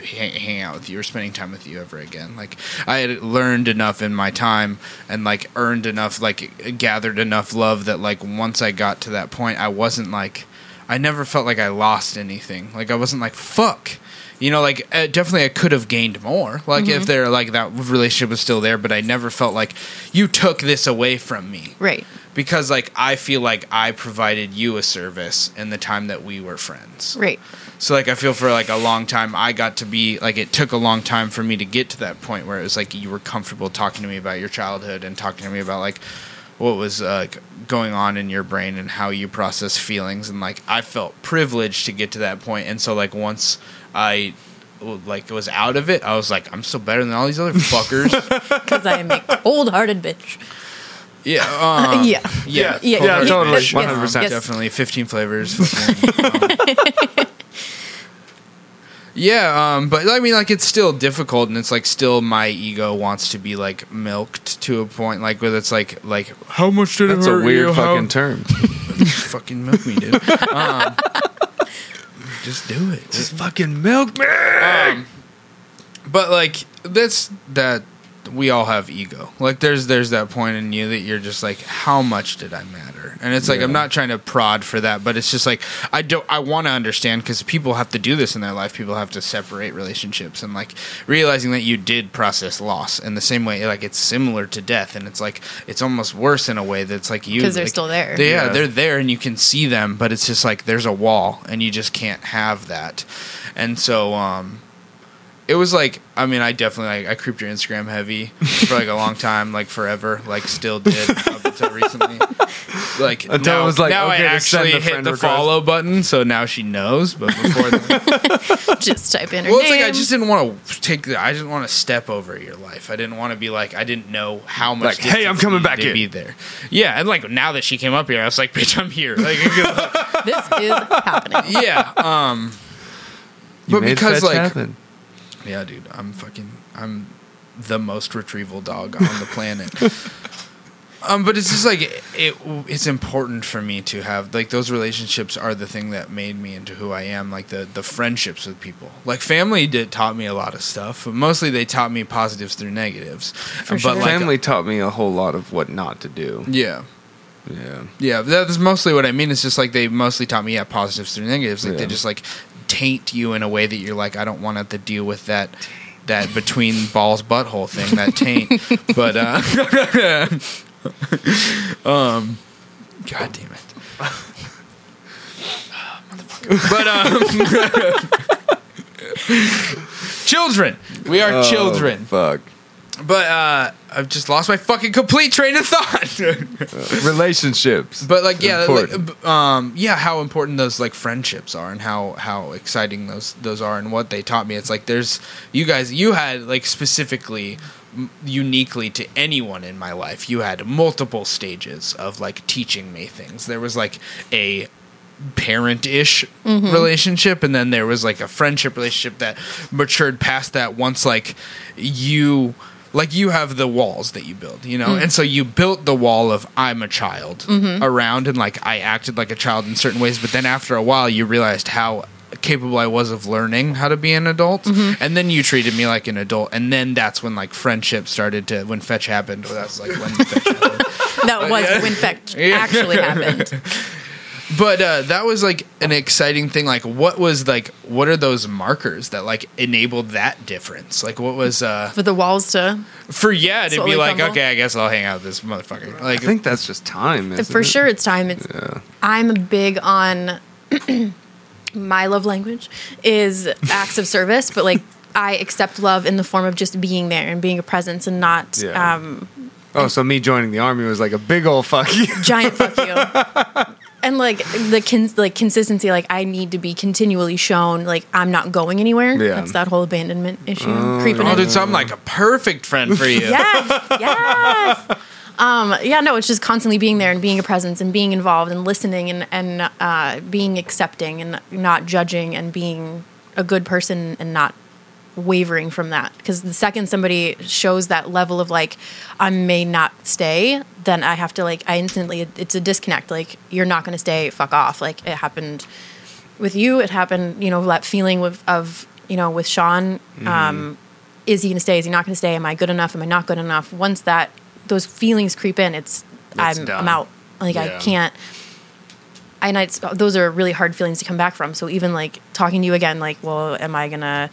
hang, hang out with you or spending time with you ever again. Like I had learned enough in my time and like earned enough, like gathered enough love that like once I got to that point, I wasn't like I never felt like I lost anything. Like I wasn't like fuck. You know, like uh, definitely I could have gained more. Like if there like that relationship was still there, but I never felt like you took this away from me right because like I feel like I provided you a service in the time that we were friends. right So like I feel for like a long time I got to be like it took a long time for me to get to that point where it was like you were comfortable talking to me about your childhood and talking to me about like what was uh, going on in your brain and how you process feelings and like I felt privileged to get to that point and so like once I like was out of it I was like I'm still better than all these other fuckers. because I am a cold-hearted bitch yeah. Um, yeah yeah. Yeah, Yeah, yeah, totally. 100%. yes. Definitely 15 flavors. fucking, um, yeah, um, but I mean, like, it's still difficult, and it's like still my ego wants to be like milked to a point, like where it's like, like how much did That's it a weird you? How- fucking term. fucking milk me, dude. um, just do it. Just fucking milk me. Um, but like that's that we all have ego. Like there's there's that point in you that you're just like, how much did I matter? And it's like I'm not trying to prod for that, but it's just like I don't I want to understand because people have to do this in their life. People have to separate relationships and like realizing that you did process loss in the same way. Like it's similar to death, and it's like it's almost worse in a way that's like you 'Cause they're like, still there. they- yeah, Yeah. they're there and you can see them, but it's just like there's a wall and you just can't have that. And so um it was like I mean I definitely like, I creeped your Instagram heavy for like a long time, like forever, like still did up until recently. Like Until it was like, now okay I actually the hit friend the request. follow button, so now she knows. But before then, just type in her well, it's name. like I just didn't want to take. The, I didn't want to step over your life. I didn't want to be like I didn't know how much. Like, hey, I'm coming back to in. Be there. Yeah, and like now that she came up here, I was like, bitch, I'm here. Like, this is happening. yeah. Um. You But made because, like- happen. Yeah, dude, I'm fucking I'm the most retrieval dog on the planet. um, but it's just like it, it. It's important for me to have like those relationships are the thing that made me into who I am. Like the the friendships with people. Like family did taught me a lot of stuff, but mostly they taught me positives through negatives. but sure. like Family taught me a whole lot of what not to do. yeah. Yeah. Yeah, that's mostly what I mean. It's just like they mostly taught me yeah positives through negatives. Like they just like taint you in a way that you're like, I don't want to have to deal with that that between balls butthole thing, that taint. but uh um God damn it. But um Children. We are children. Oh, Fuck. But uh I've just lost my fucking complete train of thought. Relationships. But like yeah, like, Important. b- um, yeah, how important those like friendships are, and how how exciting those those are, and what they taught me. It's like there's you guys, you had like specifically, uniquely to anyone in my life, you had multiple stages of like teaching me things. There was like a parent-ish relationship and then there was like a friendship relationship that matured past that once like you like you have the walls that you build you know? Mm-hmm. And so you built the wall of i'm a child mm-hmm. around and like i acted like a child in certain ways but then after a while you realized how capable i was of learning how to be an adult. Mm-hmm. And then you treated me like an adult and then that's when like friendship started to when fetch happened. That's like when fetch happened. That was when fact Yeah. actually happened. But uh, that was like an exciting thing. Like, what was like, what are those markers that like enabled that difference? Like, what was uh For the walls to for yeah to be like, crumble. okay, I guess I'll hang out with this motherfucker. Like, I think that's just time. Isn't for it? sure it's time it's Yeah. i'm big on my love language is acts of service but like i accept love in the form of just being there and being a presence and not Yeah. um Oh, so me joining the army was like a big old fuck you. giant fuck you and like the cons- like consistency like i need to be continually shown like i'm not going anywhere Yeah. that's that whole abandonment issue creeping oh, in dude, so I'm like a perfect friend for you. yes, yes. Um, yeah, no, it's just constantly being there and being a presence and being involved and listening and and uh, being accepting and not judging and being a good person and not wavering from that. Because the second somebody shows that level of like, I may not stay, then I have to like, I instantly, it's a disconnect. Like, you're not going to stay. Fuck off. Like it happened with you. It happened. You know that feeling with of you know with Sean. Um, is he going to stay? Is he not going to stay? Am I good enough? Am I not good enough? Once that those feelings creep in, it's It's I'm. I'm out. Like Yeah. I can't. And it's, those are really hard feelings to come back from. So even like talking to you again, like, well, am I gonna?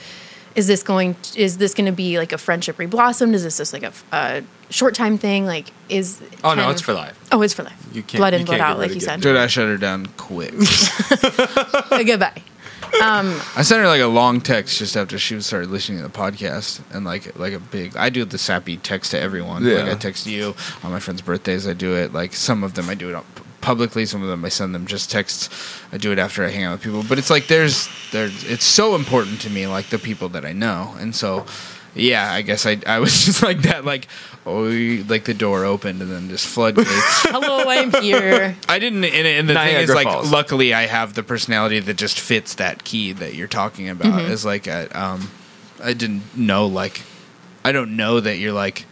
Is this going? Is this going to be like a friendship reblossomed? Is this just like a, a short time thing? Like, is Oh no, can- it's for life. Oh, it's for life. You can't- blood in, you blood out, like you said. Dude, I shut her down quick. Goodbye. Um, I sent her like a long text just after she started listening to the podcast, and like like a big. I do the sappy text to everyone. Like Yeah. I text you on my friends' birthdays. I do it. Like some of them I do it up publicly. Some of them I send them just texts. I do it after I hang out with people. But it's like there's there's it's so important to me, like the people that I know, and so. Yeah, I guess I I was just like that, like oh, like the door opened and then just floodgates. Hello, I'm here. I didn't, and, and the thing is, like, Falls. luckily, I have the personality that just fits that key that you're talking about. Mm-hmm. Is like, I, um, I didn't know, like, I don't know that you're like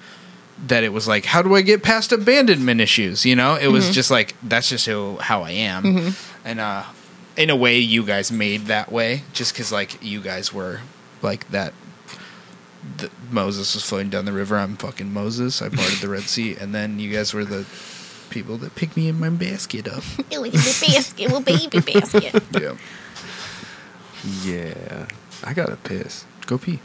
that. It was like, how do I get past abandonment issues? You know, it Mm-hmm. was just like that's just who how I am, and uh, in a way, you guys made that way just because like you guys were like that the, Moses was floating down the river. I'm fucking Moses. I parted the Red Sea, and then you guys were the people that picked me in my basket up. Little basket, little baby basket. yeah, Yeah, I gotta piss. go pee.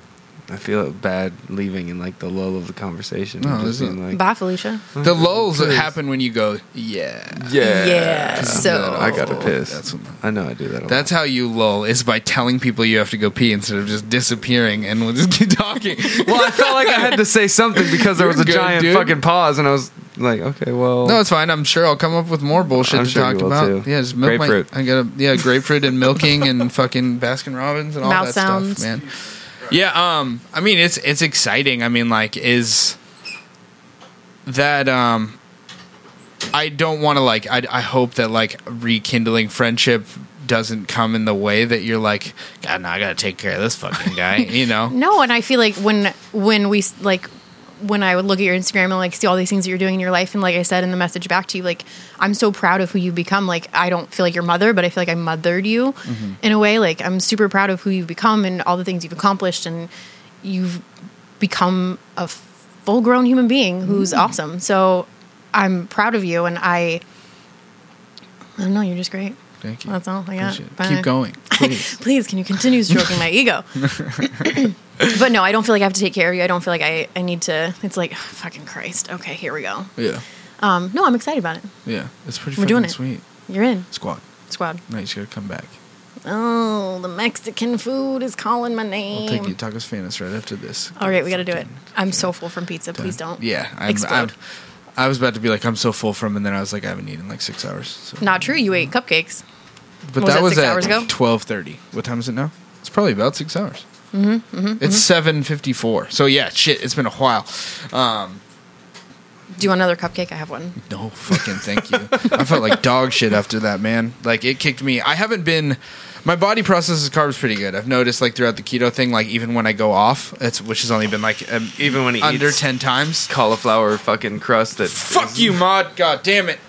I feel bad leaving in like the lull of the conversation. No, and this just being like, Bye, Felicia. The lulls that happen when you go, yeah. yeah, Yeah, so- I gotta piss. That's what, I know I do that. A That's lot. how you lull is by telling people you have to go pee instead of just disappearing and we'll just keep talking. well, I felt like I had to say something because there was a good, giant dude. fucking pause, and I was like, okay, well, No, it's fine. I'm sure I'll come up with more bullshit I'm to sure talk you about. too. Yeah, just milk Grapefruit. my. I got a yeah, grapefruit and milking and fucking Baskin Robbins and all Mouth that sounds. stuff, man. Yeah, um, I mean it's it's exciting. I mean, like, is that um, I don't want to like. I I hope that like rekindling friendship doesn't come in the way that you're like, God, no, I gotta take care of this fucking guy. You know? No, and I feel like when when we like when I would look at your Instagram and like see all these things that you're doing in your life, and like I said in the message back to you, like I'm so proud of who you've become. Like I don't feel like your mother, but I feel like I mothered you mm-hmm. in a way. Like I'm super proud of who you've become and all the things you've accomplished, and you've become a full grown human being who's mm-hmm. awesome. So I'm proud of you, and I. I don't know. You're just great. Thank you. That's all I got. Keep going, please. Please, can you continue stroking my ego? but no, I don't feel like I have to take care of you. I don't feel like I, I need to. It's like, fucking Christ. Okay, here we go. yeah, Um, no, I'm excited about it. yeah. It's pretty We're doing it. sweet. You're in. Squad. Squad. No, you just gotta come back. Oh, the Mexican food is calling my name. I'll take you to tacos famous right after this. All right, we got to do it. I'm so full from pizza. Please don't. Yeah, I'm, Explode. I'm, I was about to be like, I'm so full from, and then I was like, I haven't eaten in like six hours. So. Not true. You ate cupcakes. But was that that, was six at hours ago? twelve thirty. What time is it now? It's probably about six hours. Mm-hmm, it's seven fifty four. So yeah, shit, it's been a while. Um, Do you want another cupcake? I have one. no fucking thank you. I felt like dog shit after that, man. Like it kicked me. I haven't been. My body processes carbs pretty good. I've noticed like throughout the keto thing, like even when I go off, it's which has only been like um, even when he under eats ten times. cauliflower fucking crust that Fuck you, mod. God damn it.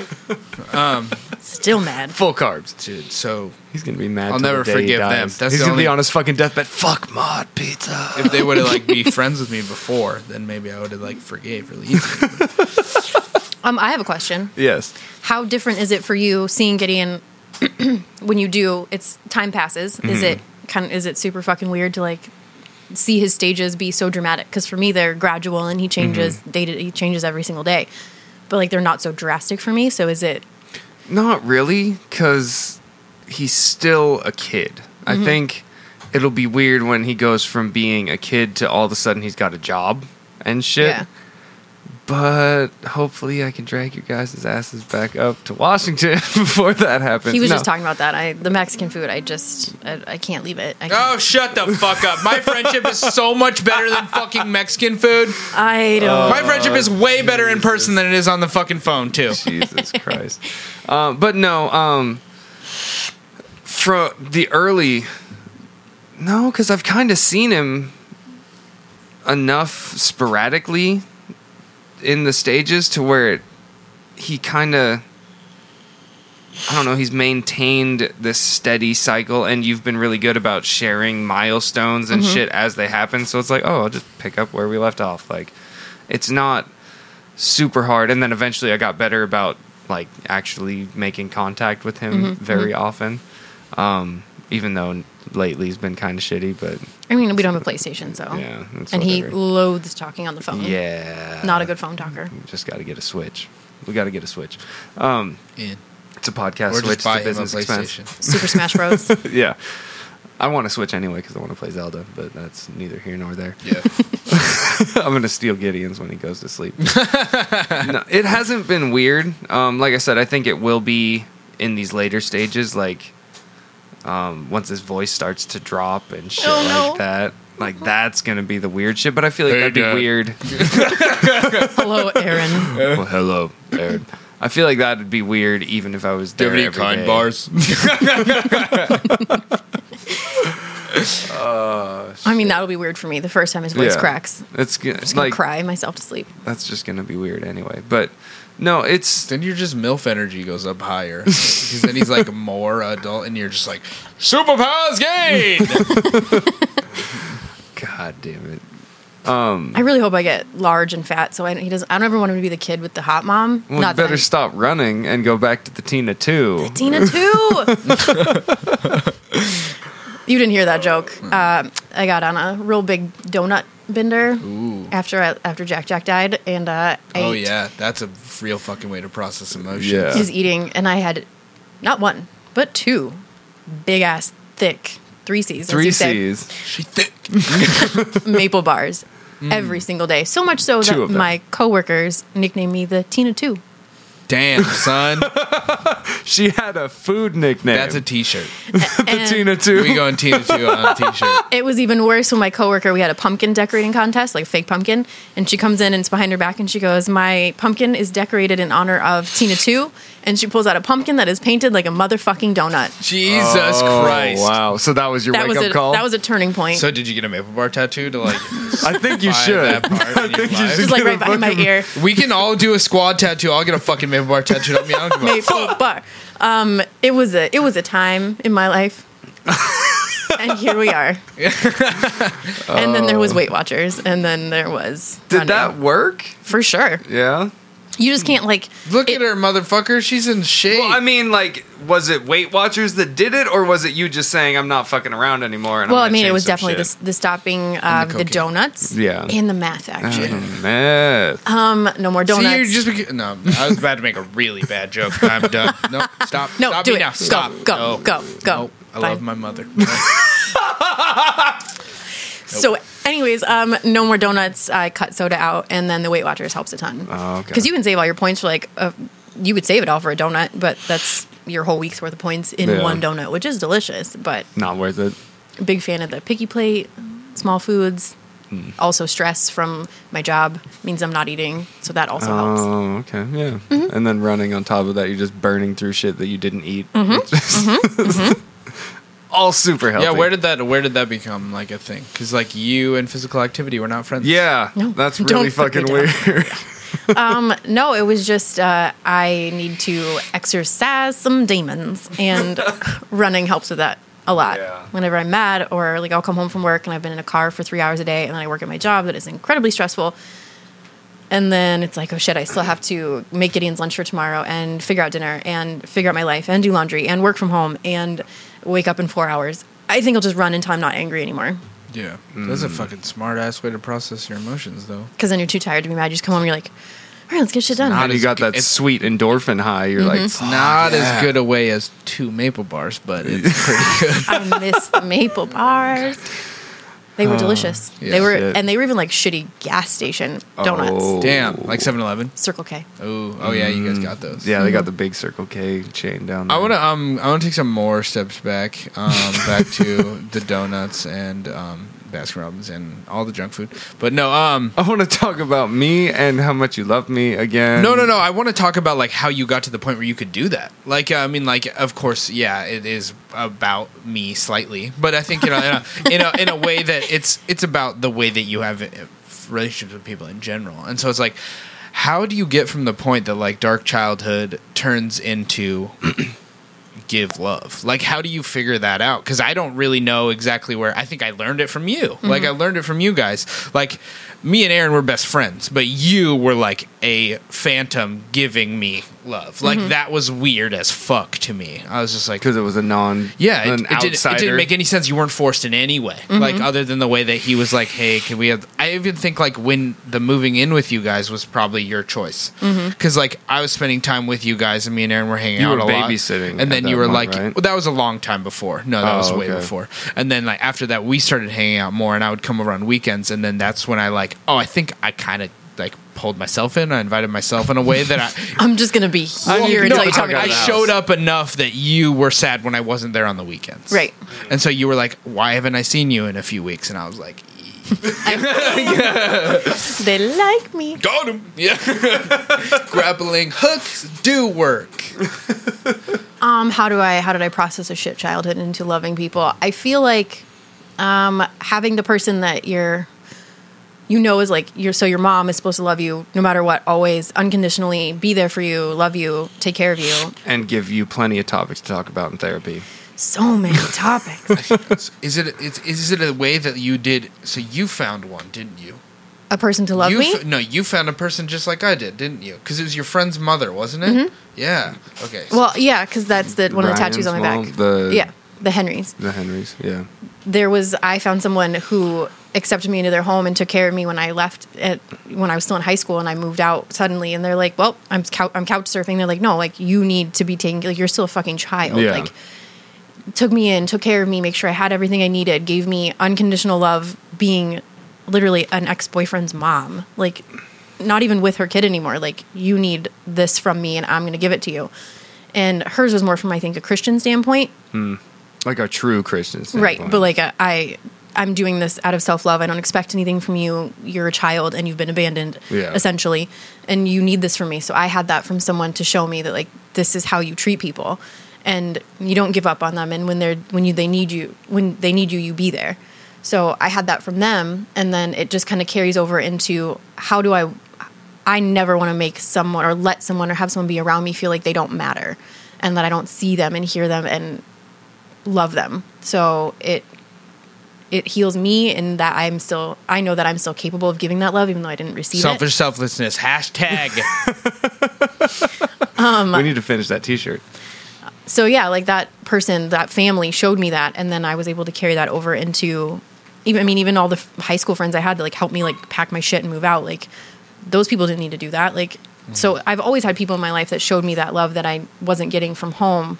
Um, Still mad. full carbs. Dude, so He's gonna be mad. I'll till never the day he forgive them. dies. That's He's the gonna be on his fucking deathbed. Fuck mod pizza. if they would have like be friends with me before, then maybe I would have like forgave really easily. Um, I have a question. yes. How different is it for you seeing Gideon when you do? It's time passes. Is mm-hmm. it kind of is it super fucking weird to like see his stages be so dramatic? Because for me, they're gradual and he mm-hmm. changes day to he changes every single day, but like they're not so drastic for me. So is it? Not really, because he's still a kid. I mm-hmm. think it'll be weird when he goes from being a kid to all of a sudden he's got a job and shit. Yeah. But hopefully, I can drag you guys' asses back up to Washington before that happens. He was No. just talking about that. I the Mexican food. I just I, I can't leave it. I, can't. oh, shut the fuck up. My friendship is so much better than fucking Mexican food. I don't. My friendship is way better in person than it is on the fucking phone, too. Jesus Christ. Um, but no, um, from the early, no, because I've kind of seen him enough sporadically in the stages to where it, he kind of. I don't know. He's maintained this steady cycle, and you've been really good about sharing milestones and mm-hmm. shit as they happen. So it's like, oh, I'll just pick up where we left off. Like, it's not super hard and then eventually i got better about like actually making contact with him mm-hmm. very mm-hmm. often um even though lately he's been kind of shitty but I mean, we don't have a PlayStation, so yeah it's and he loathes talking on the phone. yeah not a good phone talker. just got to get a switch we got to get a switch um In. it's a podcast Or switch just buy it's a him a business expense Super Smash Bros. yeah i want to switch anyway because i want to play zelda but that's neither here nor there Yeah. I'm gonna steal Gideon's when he goes to sleep. no, it hasn't been weird. Um, like I said, I think it will be in these later stages. Like um, once his voice starts to drop and shit Oh, no. like that. Like that's gonna be the weird shit. But I feel like Hey, that'd be weird. Hello, Aaron. well, hello, Aaron. I feel like that'd be weird even if I was Do there. you have any every kind day. bars? I mean, that'll be weird for me. The first time his voice Yeah. cracks, It's g- I'm just gonna like cry myself to sleep. that's just gonna be weird anyway. But no, it's then your just MILF energy goes up higher. Because then he's like more adult, and you're just like, superpowers gained! God damn it! Um, I really hope I get large and fat. So I, he doesn't. I don't ever want him to be the kid with the hot mom. Well, you Not that better I- stop running and go back to the Tina too. Tina too. you didn't hear that joke. Uh, I got on a real big donut bender after I, after Jack Jack died, and uh, I Oh ate- yeah, that's a real fucking way to process emotions. Yeah. he eating, and I had not one but two big ass thick three C's. as Three you C's. She thick. maple bars every single day. So much so Two that my coworkers nicknamed me the Tina Two. Damn, son. She had a food nickname. That's a t-shirt. the And- Tina too. We going Tina 2 on a t-shirt. It was even worse when my coworker we had a pumpkin decorating contest, like a fake pumpkin, and she comes in and it's behind her back and she goes, "My pumpkin is decorated in honor of Tina 2." And she pulls out a pumpkin that is painted like a motherfucking donut. Jesus Oh, Christ. Wow. So that was your That wake was up a call. that was a turning point. So did you get a maple bar tattoo to like I think you should. that part in your think you life? should just like right behind my ear. We can all do a squad tattoo. I'll get a fucking maple bar tattooed on me. I don't give a Maple fuck. bar. Um, it was a it was a time in my life. and here we are. and then there was Weight Watchers, and then there was Did running. that work? for sure. Yeah. You just can't like Look it- at her, motherfucker. She's in shape. Well, I mean, like, was it Weight Watchers that did it, or was it you just saying I'm not fucking around anymore? And Well, I'm I mean, it was definitely the, the stopping of the, cocaine. donuts, Yeah. and the math action. Meth. Um, no more donuts. See, you're just beca- no. I was about to make a really bad joke. I'm done. No, stop. no, stop do me it. now. Go, Stop. go, No. go, go. Nope. I Fine. love my mother. So, anyways, um, no more donuts. I cut soda out, and then the Weight Watchers helps a ton. Oh, okay. Because you can save all your points for like, a, you would save it all for a donut, but that's your whole week's worth of points in Yeah. one donut, which is delicious. But Not worth it. big fan of the picky plate, small foods. Hmm. Also, stress from my job means I'm not eating, so that also helps. Oh, okay, yeah. Mm-hmm. And then running on top of that, you're just burning through shit that you didn't eat. Mm-hmm. All super healthy. yeah, where did that where did that become like a thing? Because like you and physical activity were not friends. Yeah, No, that's really fucking weird. Um, no, it was just uh, I need to exercise some demons, and running helps with that a lot. Yeah. Whenever I'm mad, or like I'll come home from work and I've been in a car for three hours a day, and then I work at my job that is incredibly stressful. And then it's like, oh shit, I still have to make Gideon's lunch for tomorrow and figure out dinner and figure out my life and do laundry and work from home and wake up in four hours. I think I'll just run until I'm not angry anymore. Yeah. Mm. That's a fucking smart ass way to process your emotions though. Because then you're too tired to be mad. You just come home and you're like, all right, let's get shit done. not and you got that it's- sweet endorphin high. You're like, mm-hmm. It's not as good a way as two maple bars, but it's pretty good. I miss the maple bars. They were delicious. yeah, they were, shit. and they were even like shitty gas station donuts. Oh. Damn, like 7-Eleven. Circle K. Oh, oh yeah, you guys got those. yeah, they got the big Circle K chain down there. I want to um I want to take some more steps back um back to the donuts and um Baskin Robbins and all the junk food. But no, um I want to talk about me and how much you love me again. no, no, no. I want to talk about like how you got to the point where you could do that. Like, uh, I mean, like, of course, yeah, it is about me slightly, but I think you know, in a, in a in a way that it's it's about the way that you have uh, relationships with people in general. And so it's like, how do you get from the point that like dark childhood turns into give love? Like, how do you figure that out? Because I don't really know exactly where. I think I learned it from you. Like, mm-hmm. I learned it from you guys. Like, me and Aaron were best friends, but you were like a phantom giving me love. Like, mm-hmm. that was weird as fuck to me. I was just like, because it was a non. yeah, it, an it, didn't, it didn't make any sense. You weren't forced in any way, like mm-hmm. other than the way that he was like, "Hey, can we have?" I even think like when the moving in with you guys was probably your choice mm-hmm. because like I was spending time with you guys, and me and Aaron were hanging You out were a lot. babysitting and then you were point, like, right? well, that was a long time before. No, that Oh, was way okay. before. And then like after that, we started hanging out more, and I would come over on weekends, and then that's when I like, oh, I think I kind of like pulled myself in. I invited myself in a way that I. I'm just gonna be here until get you the tell me. I out of the house. showed up enough that you were sad when I wasn't there on the weekends. Right. And so you were like, why haven't I seen you in a few weeks? And I was like, They like me. got him. Yeah. Grappling hooks do work. Um, how do I how did I process a shit childhood into loving people? I feel like um, having the person that you're you know is like you're so your mom is supposed to love you no matter what, always unconditionally be there for you, love you, take care of you. and give you plenty of topics to talk about in therapy. So many topics. Is it it's, is it a way that you did? So you found one, didn't you? a person to love you me. f- no, you found a person just like I did, didn't you? Because it was your friend's mother, wasn't it? Yeah. Okay. so- Mm-hmm. well, yeah, because that's the one of the tattoos on my Ryan's back. mom, the- yeah, the Henrys. The Henrys, yeah. there was I found someone who accepted me into their home and took care of me when I left at, when I was still in high school and I moved out suddenly and they're like, "Well, I'm couch, I'm couch surfing." They're like, "No, like you need to be taken like you're still a fucking child." Yeah. Like took me in, took care of me, make sure I had everything I needed, gave me unconditional love being literally an ex-boyfriend's mom. Like not even with her kid anymore. Like you need this from me and I'm going to give it to you. And hers was more from I think a Christian standpoint Like a true Christian. right but like uh, i i'm doing this out of self-love. I don't expect anything from you. You're a child and you've been abandoned Yeah. essentially and you need this from me. So i had that from someone to show me that like this is how you treat people and you don't give up on them. And when they're when you they need you when they need you you be there. So i had that from them and then it just kind of carries over into how do i i never want to make someone or let someone or have someone be around me feel like they don't matter and that i don't see them and hear them and love them. So it it heals me in that I'm still I know that I'm still capable of giving that love even though I didn't receive it. Selfish it. selflessness. Hashtag. Um, we need to finish that T-shirt. So yeah, like that person, that family showed me that and then I was able to carry that over into even I mean even all the f- high school friends I had that like helped me like pack my shit and move out like those people didn't need to do that. Like so mm-hmm. I've always had people in my life that showed me that love that I wasn't getting from home.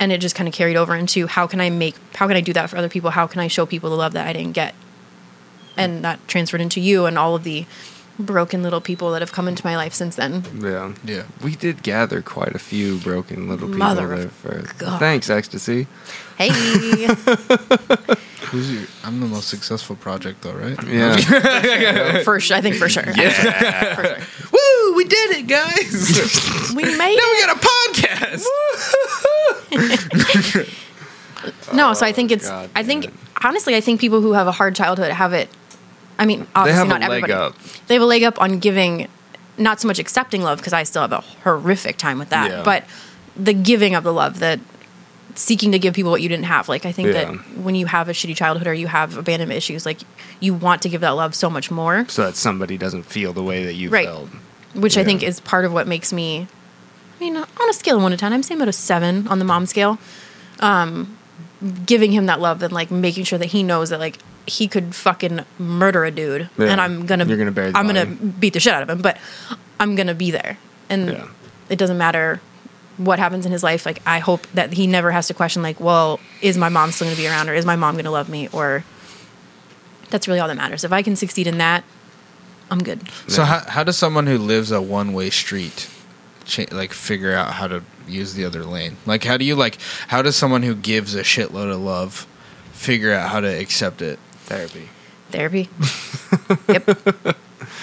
And it just kind of carried over into how can I make how can I do that for other people? How can I show people the love that I didn't get? And that transferred into you and all of the broken little people that have come into my life since then. Yeah. Yeah. We did gather quite a few broken little people Mother there of for God. Thanks, Ecstasy. Hey. Who's your, I'm the most successful project, though, right? Yeah. for sure. I think for sure. Yeah. for sure. Woo! We did it, guys. We made now it. we got a podcast. No, so I oh, think it's. God I think damn it. honestly, I think people who have a hard childhood have it. I mean, obviously not everybody. up. They have a leg up on giving, not so much accepting love because I still have a horrific time with that, Yeah. but the giving of the love, that seeking to give people what you didn't have. Like I think Yeah. that when you have a shitty childhood or you have abandonment issues, like you want to give that love so much more. So that somebody doesn't feel the way that you Right. felt. which I Yeah. think is part of what makes me. I mean, on a scale of one to ten, I'm saying about a seven on the mom scale. Um, giving him that love and like making sure that he knows that like he could fucking murder a dude, Yeah. and I'm gonna You're gonna bury the I'm gonna beat the shit out of him, but I'm gonna be there, and Yeah. it doesn't matter what happens in his life. Like I hope that he never has to question like, well, is my mom still gonna be around, or is my mom gonna love me, or that's really all that matters. If I can succeed in that, I'm good. So how how does someone who lives a one way street, cha- like figure out how to use the other lane? Like how do you like how does someone who gives a shitload of love figure out how to accept it? Therapy. Therapy. yep.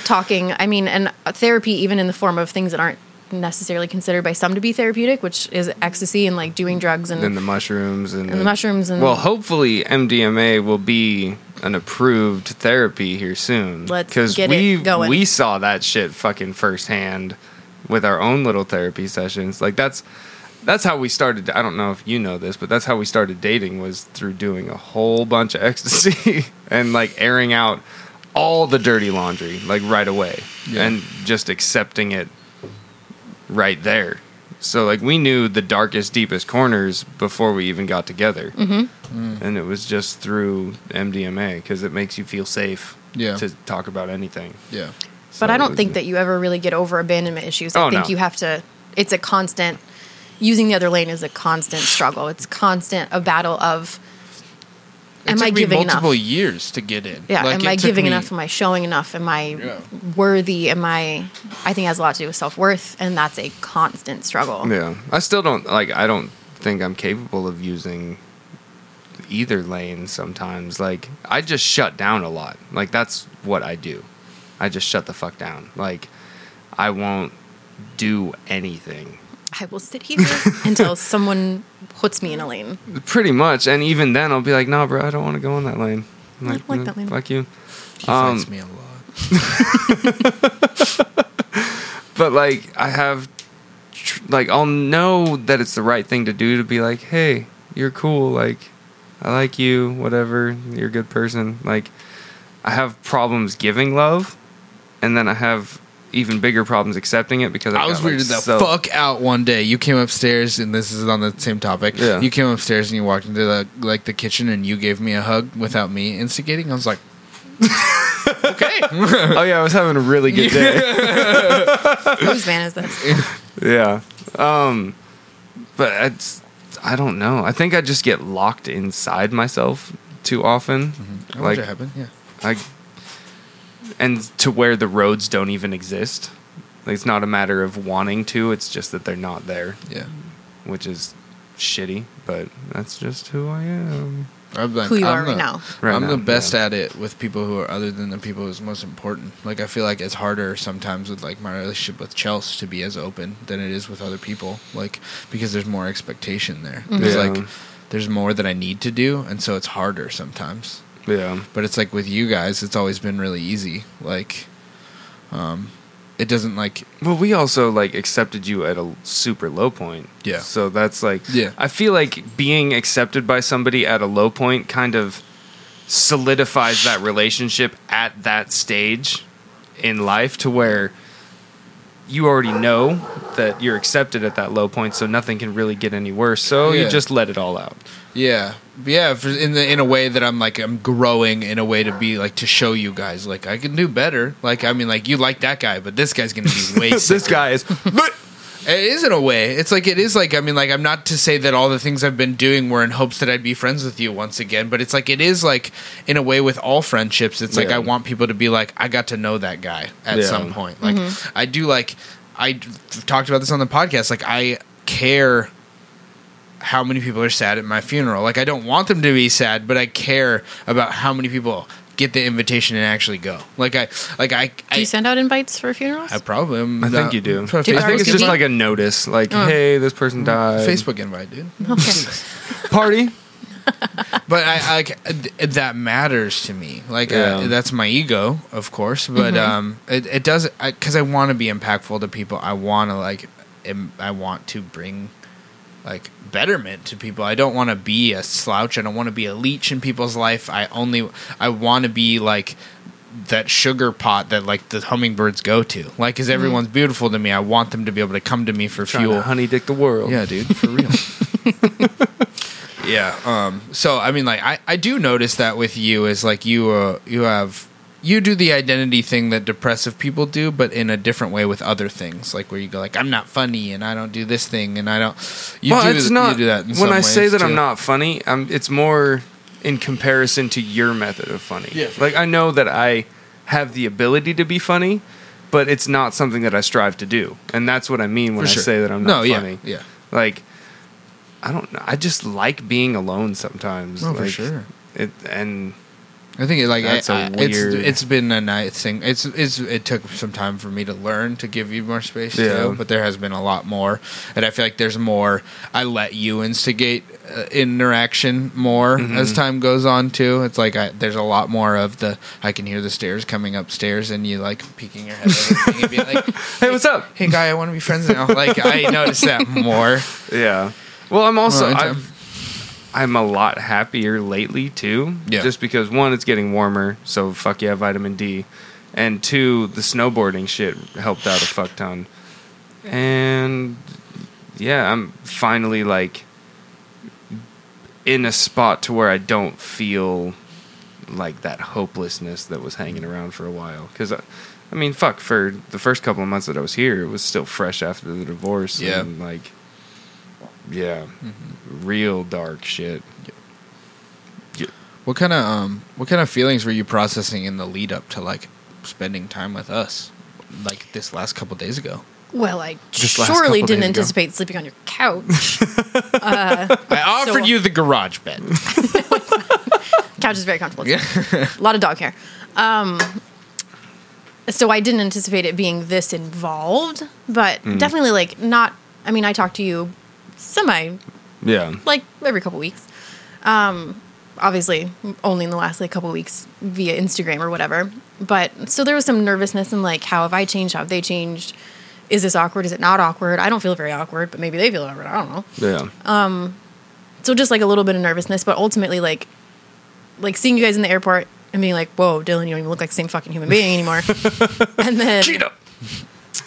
Talking. I mean, and therapy, even in the form of things that aren't necessarily considered by some to be therapeutic, which is ecstasy and like doing drugs and, And the mushrooms and, and the mushrooms and Well, hopefully MDMA will be an approved therapy here soon. Let's Because get it we going. we saw that shit fucking firsthand with our own little therapy sessions. Like that's that's how we started. I don't know if you know this, but that's how we started dating was through doing a whole bunch of ecstasy and like airing out all the dirty laundry like right away Yeah. and just accepting it right there. So like we knew the darkest, deepest corners before we even got together, mm-hmm. and it was just through MDMA because it makes you feel safe Yeah. to talk about anything. Yeah. But I don't was- think that you ever really get over abandonment issues. I Oh, think no. you have to. It's a constant. Using the other lane is a constant struggle. It's constant a battle of. It Am took I me giving multiple enough? years to get in. Yeah. Like, am I giving me- enough? Am I showing enough? Am I Yeah. worthy? Am I? I think it has a lot to do with self worth, and that's a constant struggle. Yeah, I still don't like. I don't think I'm capable of using either lane. Sometimes, like I just shut down a lot. Like that's what I do. I just shut the fuck down. Like I won't do anything. I will sit here until someone puts me in a lane. Pretty much, and even then, I'll be like, "No, bro, I don't want to go on that lane." I'm I don't like that lane. Fuck you. He Um, fights me a lot. but like I have, tr- like I'll know that it's the right thing to do to be like, hey, you're cool. Like I like you. Whatever. You're a good person. Like I have problems giving love, and then I have even bigger problems accepting it because I've I was got, like, weirded the so- fuck out one day. You came upstairs, and this is on the same topic. Yeah. You came upstairs and you walked into the like the kitchen, and you gave me a hug without me instigating. I was like, okay. Oh yeah, I was having a really good day. Whose van is this? yeah. Um, but it's I don't know. I think I just get locked inside myself too often. I Like it happen. Yeah. I and to where the roads don't even exist. Like it's not a matter of wanting to, it's just that they're not there, Yeah. which is shitty, but that's just who I am. I'm like, Who you I'm are right the- now. Right I'm now, the best yeah. at it with people who are other than the people who's most important. Like I feel like it's harder sometimes with like my relationship with Chelsea to be as open than it is with other people. Like because there's more expectation there. There's mm-hmm. Yeah. like there's more that I need to do, and so it's harder sometimes. Yeah. But it's like with you guys, it's always been really easy. Like, um, it doesn't like Well, we also like accepted you at a super low point. Yeah. So that's like Yeah. I feel like being accepted by somebody at a low point kind of solidifies that relationship at that stage in life to where you already know that you're accepted at that low point so nothing can really get any worse. So Yeah. you just let it all out. Yeah, yeah. For, in the in a way that I'm like I'm growing in a way to be like to show you guys like I can do better. Like I mean like you like that guy, but this guy's gonna be way. this sicker. guy is It is in a way. It's like it is like I mean like I'm not to say that all the things I've been doing were in hopes that I'd be friends with you once again, but it's like it is like in a way with all friendships. It's like Yeah. I want people to be like I got to know that guy at Yeah. some point. Like mm-hmm. I do like I talked about this on the podcast. Like I care how many people are sad at my funeral. Like I don't want them to be sad, but I care about how many people get the invitation and actually go. Like I like I Do I, you send out invites for funerals? I probably am I think you do. Do I think it's just RSVP? like a notice, like, Oh. hey, this person died. Facebook invite, dude. Okay. party. but I, I th- that matters to me. Like Yeah. uh, that's my ego, of course. But um, it, it does because I, want to be impactful to people. I want to like, Im- I want to bring like betterment to people. I don't want to be a slouch. I don't want to be a leech in people's life. I only I want to be like that sugar pot that like the hummingbirds go to. Like, because everyone's beautiful to me. I want them to be able to come to me for Trying fuel. to honey dick the world. Yeah, dude, for real. yeah. Um. So I mean, like, I I do notice that with you is like you uh you have you do the identity thing that depressive people do, but in a different way with other things, like where you go like I'm not funny and I don't do this thing and I don't. You well, do it's you not. do that in when some I say ways, that I'm not funny, I'm, it's more in comparison to your method of funny. Yeah, for like I know that I have the ability to be funny, but it's not something that I strive to do, and that's what I mean when For I say that I'm not yeah, funny. yeah. Like, I don't know. I just like being alone sometimes. No, for sure. It and I think it like That's I- a I- it's weird- it's been a nice thing. It's it's it took some time for me to learn to give you more space Yeah. too, but there has been a lot more, and I feel like there's more. I let you instigate uh, interaction more Mm-hmm. as time goes on too. It's like I, there's a lot more of the I can hear the stairs coming upstairs, and you like peeking your head over and being like, hey, what's up? "Hey guy, I want to be friends now." Like I noticed that more. Yeah. Well, I'm also Well, I'm a lot happier lately too. Yeah. Just because one, it's getting warmer, so fuck yeah, vitamin D, and two, the snowboarding shit helped out a fuck ton, and yeah, I'm finally like in a spot to where I don't feel like that hopelessness that was hanging around for a while. Because I, uh, I mean, fuck, for the first couple of months that I was here, it was still fresh after the divorce. Yeah. And like, yeah, real dark shit. What kind of um what kind of feelings were you processing in the lead up to like spending time with us, like this last couple days ago? Well, I Just surely didn't ago. anticipate sleeping on your couch. I offered So- you the garage bed. couch is very comfortable. Yeah. a lot of dog hair. Um, so I didn't anticipate it being this involved, but Mm. definitely like not. I mean, I talked to you semi Yeah. like every couple weeks. Um, obviously, only in the last like couple weeks via Instagram or whatever. But so there was some nervousness and like, how have I changed? How have they changed? Is this awkward? Is it not awkward? I don't feel very awkward, but maybe they feel awkward. I don't know Yeah. Um, so just like a little bit of nervousness but ultimately like like seeing you guys in the airport and being like, "Whoa, Dylan, you don't even look like the same fucking human being anymore." and then,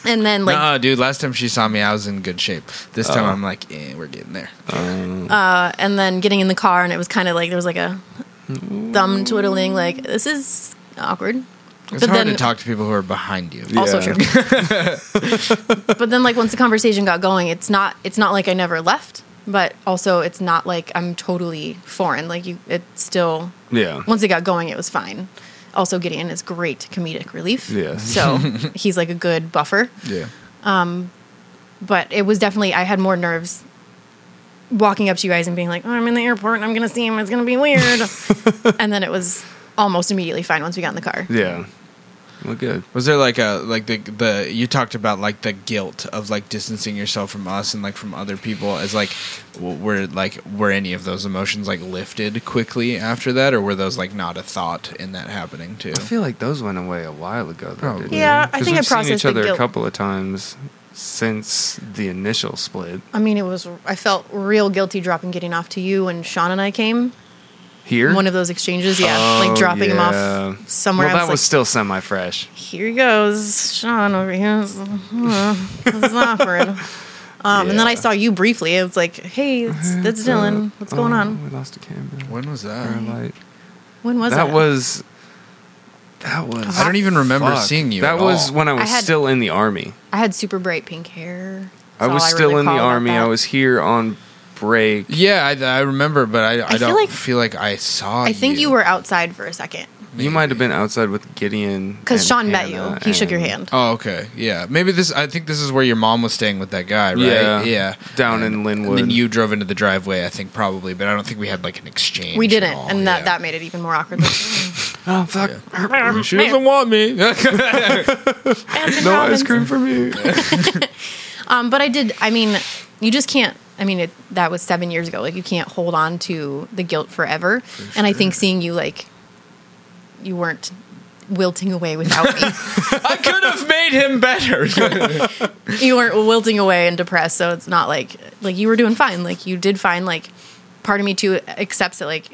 and then like, Nah, dude. Last time she saw me, I was in good shape. This time, oh. I'm like, eh, we're getting there. Um, uh, and then getting in the car, and it was kind of like there was like a mm. thumb twiddling, like this is awkward. It's But hard then- to talk to people who are behind you. Also Yeah. true. but then, like once the conversation got going, it's not it's not like I never left, but also it's not like I'm totally foreign. Like you, it's still Yeah. once it got going, it was fine. Also, Gideon is great comedic relief. Yes. So he's like a good buffer. Yeah. Um, but it was definitely I had more nerves walking up to you guys and being like, "Oh, I'm in the airport and I'm gonna see him. It's gonna be weird." and then it was almost immediately fine once we got in the car. Yeah. Well, good. Was there like a like the the you talked about like the guilt of like distancing yourself from us and like from other people as like w- were like were any of those emotions like lifted quickly after that or were those like not a thought in that happening too? I feel like those went away a while ago. Though, Probably. didn't Yeah, they? I 'Cause think I we've seen processed each the other a couple of times since the initial split. I mean, it was I felt real guilty dropping getting off to you and Sean and I came. Here, One of those exchanges, yeah, Oh, like dropping him off somewhere. Well, that was, was like, still semi-fresh. here he goes, Sean over here. This is, uh, this awkward. Um, And then I saw you briefly. It was like, hey, it's, that's Dylan. What's going Oh, on? We lost a camera. When was that? Starlight. When was that that? was. That was. I don't even remember Fuck. seeing you. That at was all. when I was I had- still in the army. I had super bright pink hair. I was all still really in the army. I was here on break. Yeah, I, I remember, but I, I, feel don't like- feel like I saw. I think you were outside for a second You might have been outside with Gideon. because and Sean met you. Hannah He shook your hand. Oh, okay. Yeah, maybe this. I think this is where your mom was staying with that guy, right? Yeah. yeah. Down And- in Linwood. And then you drove into the driveway. I think probably, but I don't think we had like an exchange. We didn't, all, and that yeah. that made it even more awkward. Like, Oh fuck! She doesn't want me. Baskin No Robbins. ice cream for me. Um, but I did. I mean, you just can't. I mean, it, that was seven years ago. Like, you can't hold on to the guilt forever. And I think seeing you like, you weren't wilting away without me. I could have made him better. you weren't wilting away and depressed. So it's not like like you were doing fine. Like you did fine. Like part of me too accepts that like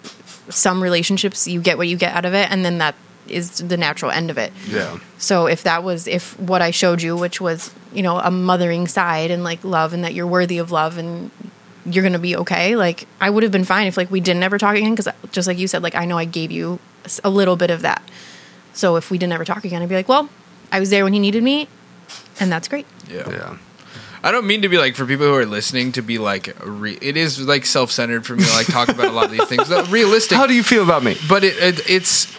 some relationships you get what you get out of it, and then that is the natural end of it. yeah. So if that was if what I showed you, which was you know a mothering side and like love, and that you're worthy of love, and you're gonna be okay, like I would have been fine if like we didn't ever talk again, because uh, just like you said, like I know I gave you a little bit of that. So if we didn't ever talk again, I'd be like, well, I was there when he needed me, and that's great. yeah. Yeah. I don't mean to be like for people who are listening to be like re- it is like self centered for me to like talk about a lot of these things. Realistic, How do you feel about me? but it, it it's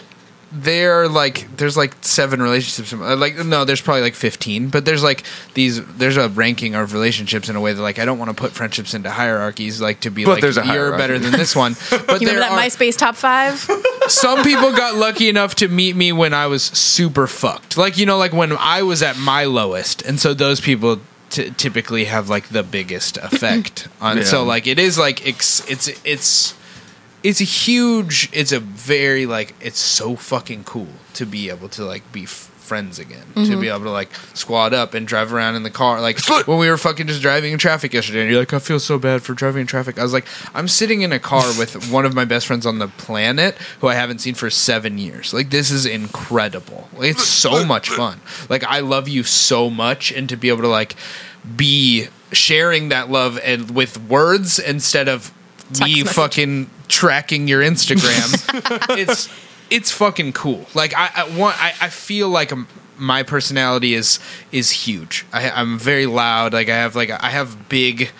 there like there's like seven relationships uh, like no there's probably like 15 but there's like these there's a ranking of relationships in a way that like i don't want to put friendships into hierarchies like to be But like there's a you're hierarchy. better than this one but You there remember that are, MySpace top five? some people got lucky enough to meet me when i was super fucked like you know like when i was at my lowest and so those people t- typically have like the biggest effect on Yeah. so like it is like it's it's it's it's a huge it's a very like it's so fucking cool to be able to like be f- friends again. To be able to like squad up and drive around in the car. Like when we were fucking just driving in traffic yesterday and you're like i feel so bad for driving in traffic. I was like i'm sitting in a car with one of my best friends on the planet who i haven't seen for seven years. Like this is incredible. Like, it's so much fun. Like i love you so much and to be able to like be sharing that love and with words instead of me message. fucking tracking your Instagram. it's it's fucking cool. Like I I want I, I feel like um my personality is is huge. I, I'm very loud. Like I have like I have big.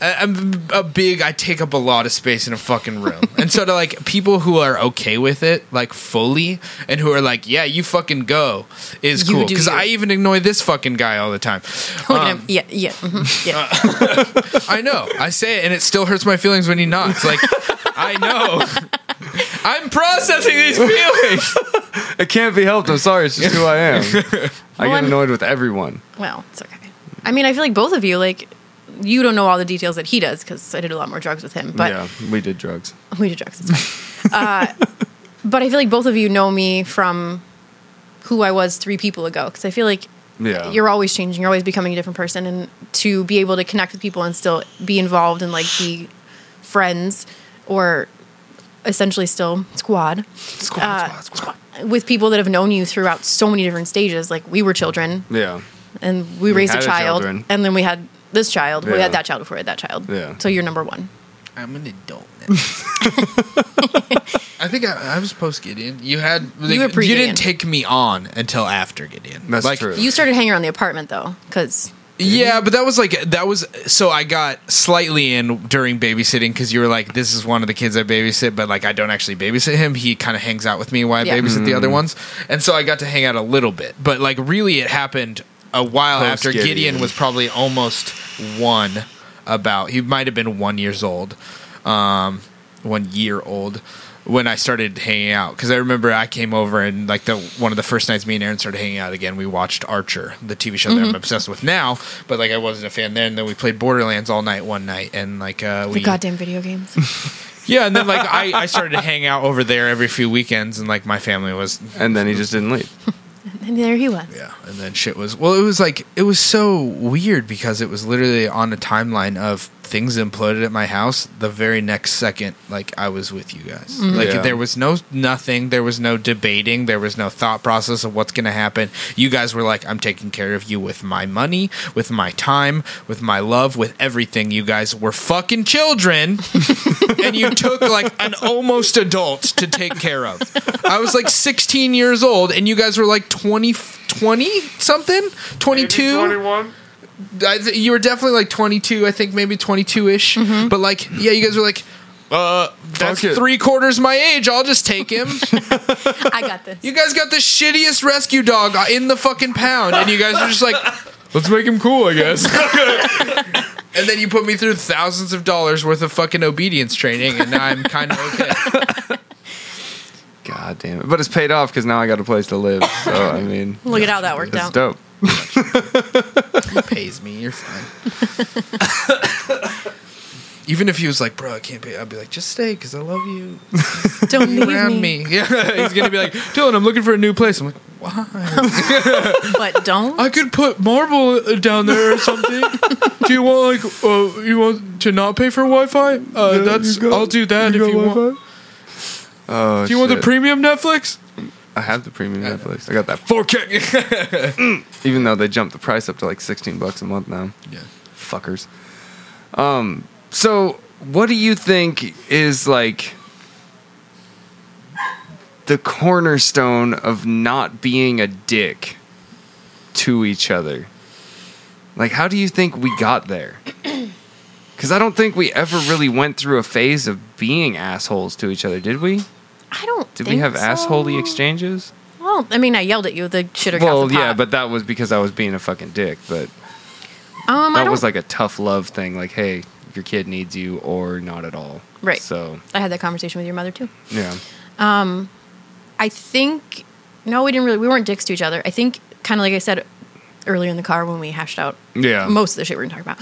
I- I'm a big. I take up a lot of space in a fucking room, and so to like people who are okay with it, like fully, and who are like, "Yeah, you fucking go," is You cool. do Because you. I even annoy this fucking guy all the time. Look at Um, him. Yeah, yeah, mhm, yeah. I know. I say it, and it still hurts my feelings when he knocks. Like, I know. I'm processing these feelings. It can't be helped. I'm sorry. It's just who I am. I Well, get I'm- annoyed with everyone. Well, it's okay. I mean, I feel like both of you, like, you don't know all the details that he does because I did a lot more drugs with him. But yeah, we did drugs. we did drugs. Uh, but I feel like both of you know me from who I was three people ago because I feel like Yeah. you're always changing. You're always becoming a different person, and to be able to connect with people and still be involved and like be friends or essentially still squad Squad, Uh, squad, squad. with people that have known you throughout so many different stages. Like we were children, Yeah. and we, raised a a child, children. and then we had this child. We Yeah. had that child before we had that child. Yeah. So you're number one. I'm an adult now. I think I, I was post Gideon. You had like, were pre-Gideon. didn't take me on until after Gideon. That's like, true. You started hanging around the apartment though, because Yeah, but that was like that was so I got slightly in during babysitting because you were like, this is one of the kids I babysit, but like I don't actually babysit him. He kind of hangs out with me while I Yeah. babysit the other mm. ones, and so I got to hang out a little bit. But like really, it happened a while Post after Gideon. Gideon. was probably almost one. About he might have been one years old, um, one year old when I started hanging out because I remember I came over and like the one of the first nights me and Aaron started hanging out again, we watched Archer, the TV show that I'm obsessed with now. But like I wasn't a fan then. And then we played Borderlands all night one night, and like uh, we the goddamn video games. yeah, and then like I, I started to hang out over there every few weekends, and like my family was And then he just didn't leave. and there he was. yeah, and then shit was well, it was like it was so weird because it was literally on a timeline of things imploded at my house the very next second like I was with you guys. Mm-hmm. Like Yeah. there was no nothing, there was no debating, there was no thought process of what's going to happen. You guys were like I'm taking care of you with my money, with my time, with my love, with everything. You guys were fucking children and you took like an almost adult to take care of. I was like 16 years old and you guys were like 20 20 something? 22? I th- you were definitely like 22, I think maybe 22 ish. But like, yeah, you guys were like, uh, that's three quarters my age. I'll just take him. I got this. you guys got the shittiest rescue dog in the fucking pound, and you guys are just like, let's make him cool, I guess. and then you put me through thousands of dollars worth of fucking obedience training, and now I'm kind of okay. God damn it. But it's paid off because now I got a place to live. So, I mean, Look at how that worked out. dope. He pays me. You're fine. Even if he was like, bro, I can't pay, I'd be like, just stay because I love you. Don't Be leave around me. me. Yeah, he's gonna be like, Dylan, I'm looking for a new place. I'm like, why? but don't. I could put marble uh, down there or something. do you want like, uh, you want to not pay for Wi-Fi? Uh, that's I'll do that if you want. Oh, Do you want the premium Netflix? I have the premium Netflix. I got that 4K. Even though they jumped the price up to like 16 bucks a month now. Yeah. Fuckers. Um, so what do you think is like the cornerstone of not being a dick to each other? Like, how do you think we got there? Because I don't think we ever really went through a phase of being assholes to each other, did we? I don't. Did we have so. assholey exchanges? Well, I mean, I yelled at you. The shitter Well, the yeah, but that was because I was being a fucking dick. But um, that was like a tough love thing. Like, hey, your kid needs you, or not at all. Right. So I had that conversation with your mother too. yeah, Um, I think no, we didn't really. We weren't dicks to each other. I think kind of like I said earlier in the car when we hashed out yeah, most of the shit we're gonna talk about.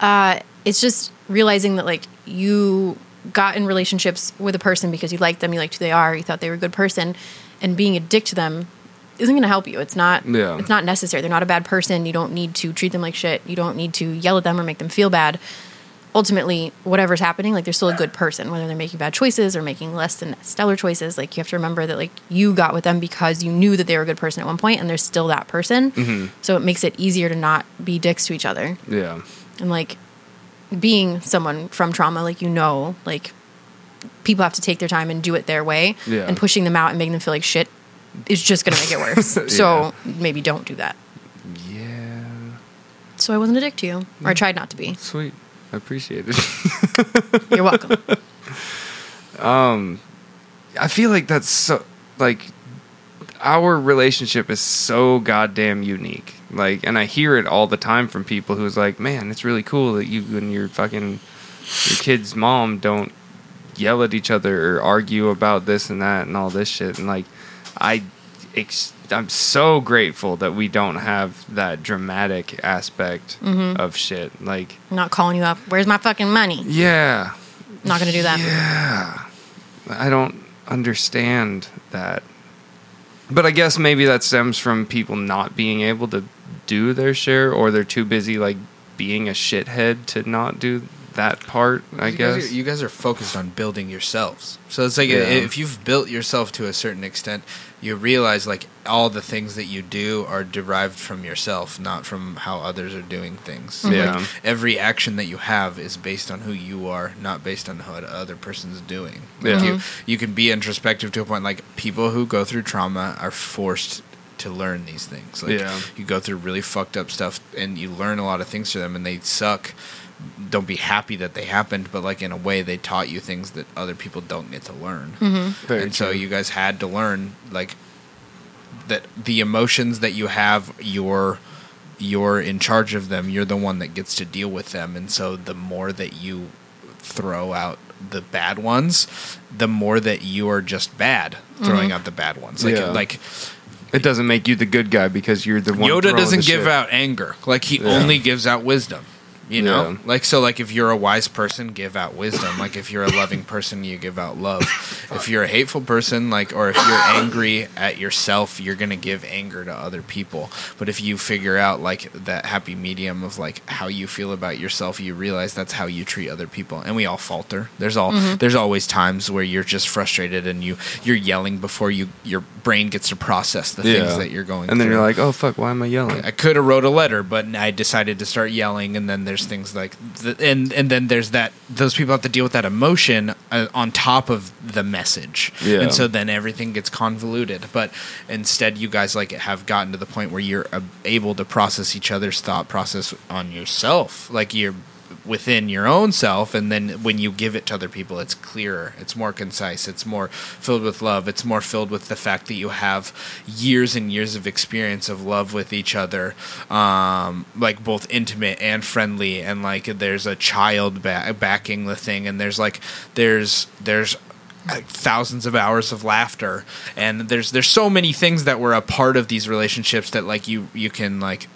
Uh, it's just realizing that like you got in relationships with a person because you liked them, you liked who they are, you thought they were a good person, and being a dick to them isn't gonna help you. It's not. Yeah. It's not necessary. They're not a bad person. You don't need to treat them like shit. You don't need to yell at them or make them feel bad. Ultimately, whatever's happening, like they're still a good person, whether they're making bad choices or making less than stellar choices. Like you have to remember that like you got with them because you knew that they were a good person at one point, and they're still that person. Mm-hmm. So it makes it easier to not be dicks to each other. Yeah, and like being someone from trauma like you know like people have to take their time and do it their way. Yeah. and pushing them out and making them feel like shit is just going to make it worse. So maybe don't do that. Yeah. so i wasn't a dick to you or i mm. tried not to be. Sweet, I appreciate it. you're welcome Um, I feel like that's so like our relationship is so goddamn unique. Like, and I hear it all the time from people who's like, "Man, it's really cool that you and your fucking your kid's mom don't yell at each other or argue about this and that and all this shit." And like, I, ex- I'm so grateful that we don't have that dramatic aspect mm-hmm. of shit. Like, not calling you up where's my fucking money yeah, not going to do that yeah. I don't understand that. But I guess maybe that stems from people not being able to do their share or they're too busy like being a shithead to not do that part, I you guys, guess. are, you guys are focused on building yourselves. So it's like Yeah. if you've built yourself to a certain extent, you realize like all the things that you do are derived from yourself, not from how others are doing things. Mm-hmm. Yeah. Like, every action that you have is based on who you are, not based on what other person's doing. Like Yeah. you, mm-hmm. you can be introspective to a point. Like people who go through trauma are forced to learn these things. Like Yeah. you go through really fucked up stuff and you learn a lot of things from them and they suck don't be happy that they happened but like in a way they taught you things that other people don't get to learn mm-hmm. Very and so you guys had to learn like that the emotions that you have you're you're in charge of them you're the one that gets to deal with them and so the more that you throw out the bad ones the more that you are just bad throwing mm-hmm. out the bad ones like Yeah. like It doesn't make you the good guy because you're the one. Yoda doesn't the give shit. out anger. Like he Yeah. only gives out wisdom. You know? Yeah. Like so like if you're a wise person, give out wisdom. Like if you're a loving person, you give out love. If you're a hateful person, like or if you're angry at yourself, you're going to give anger to other people. But if you figure out like that happy medium of like how you feel about yourself, you realize that's how you treat other people. And we all falter. There's all mm-hmm. there's always times where you're just frustrated and you you're yelling before you your brain gets to process the things that you're going And then through. you're like, oh fuck, why am I yelling? I could have wrote a letter, but I decided to start yelling, and then there's things like, th- and and then there's that those people have to deal with that emotion uh, on top of the message, Yeah. and so then everything gets convoluted. But instead, you guys like have gotten to the point where you're uh, able to process each other's thought process on yourself, like you're within your own self and then when you give it to other people it's clearer it's more concise it's more filled with love it's more filled with the fact that you have years and years of experience of love with each other um, like both intimate and friendly and like there's a child ba- backing the thing and there's like there's there's thousands of hours of laughter and there's there's so many things that were a part of these relationships that like you you can like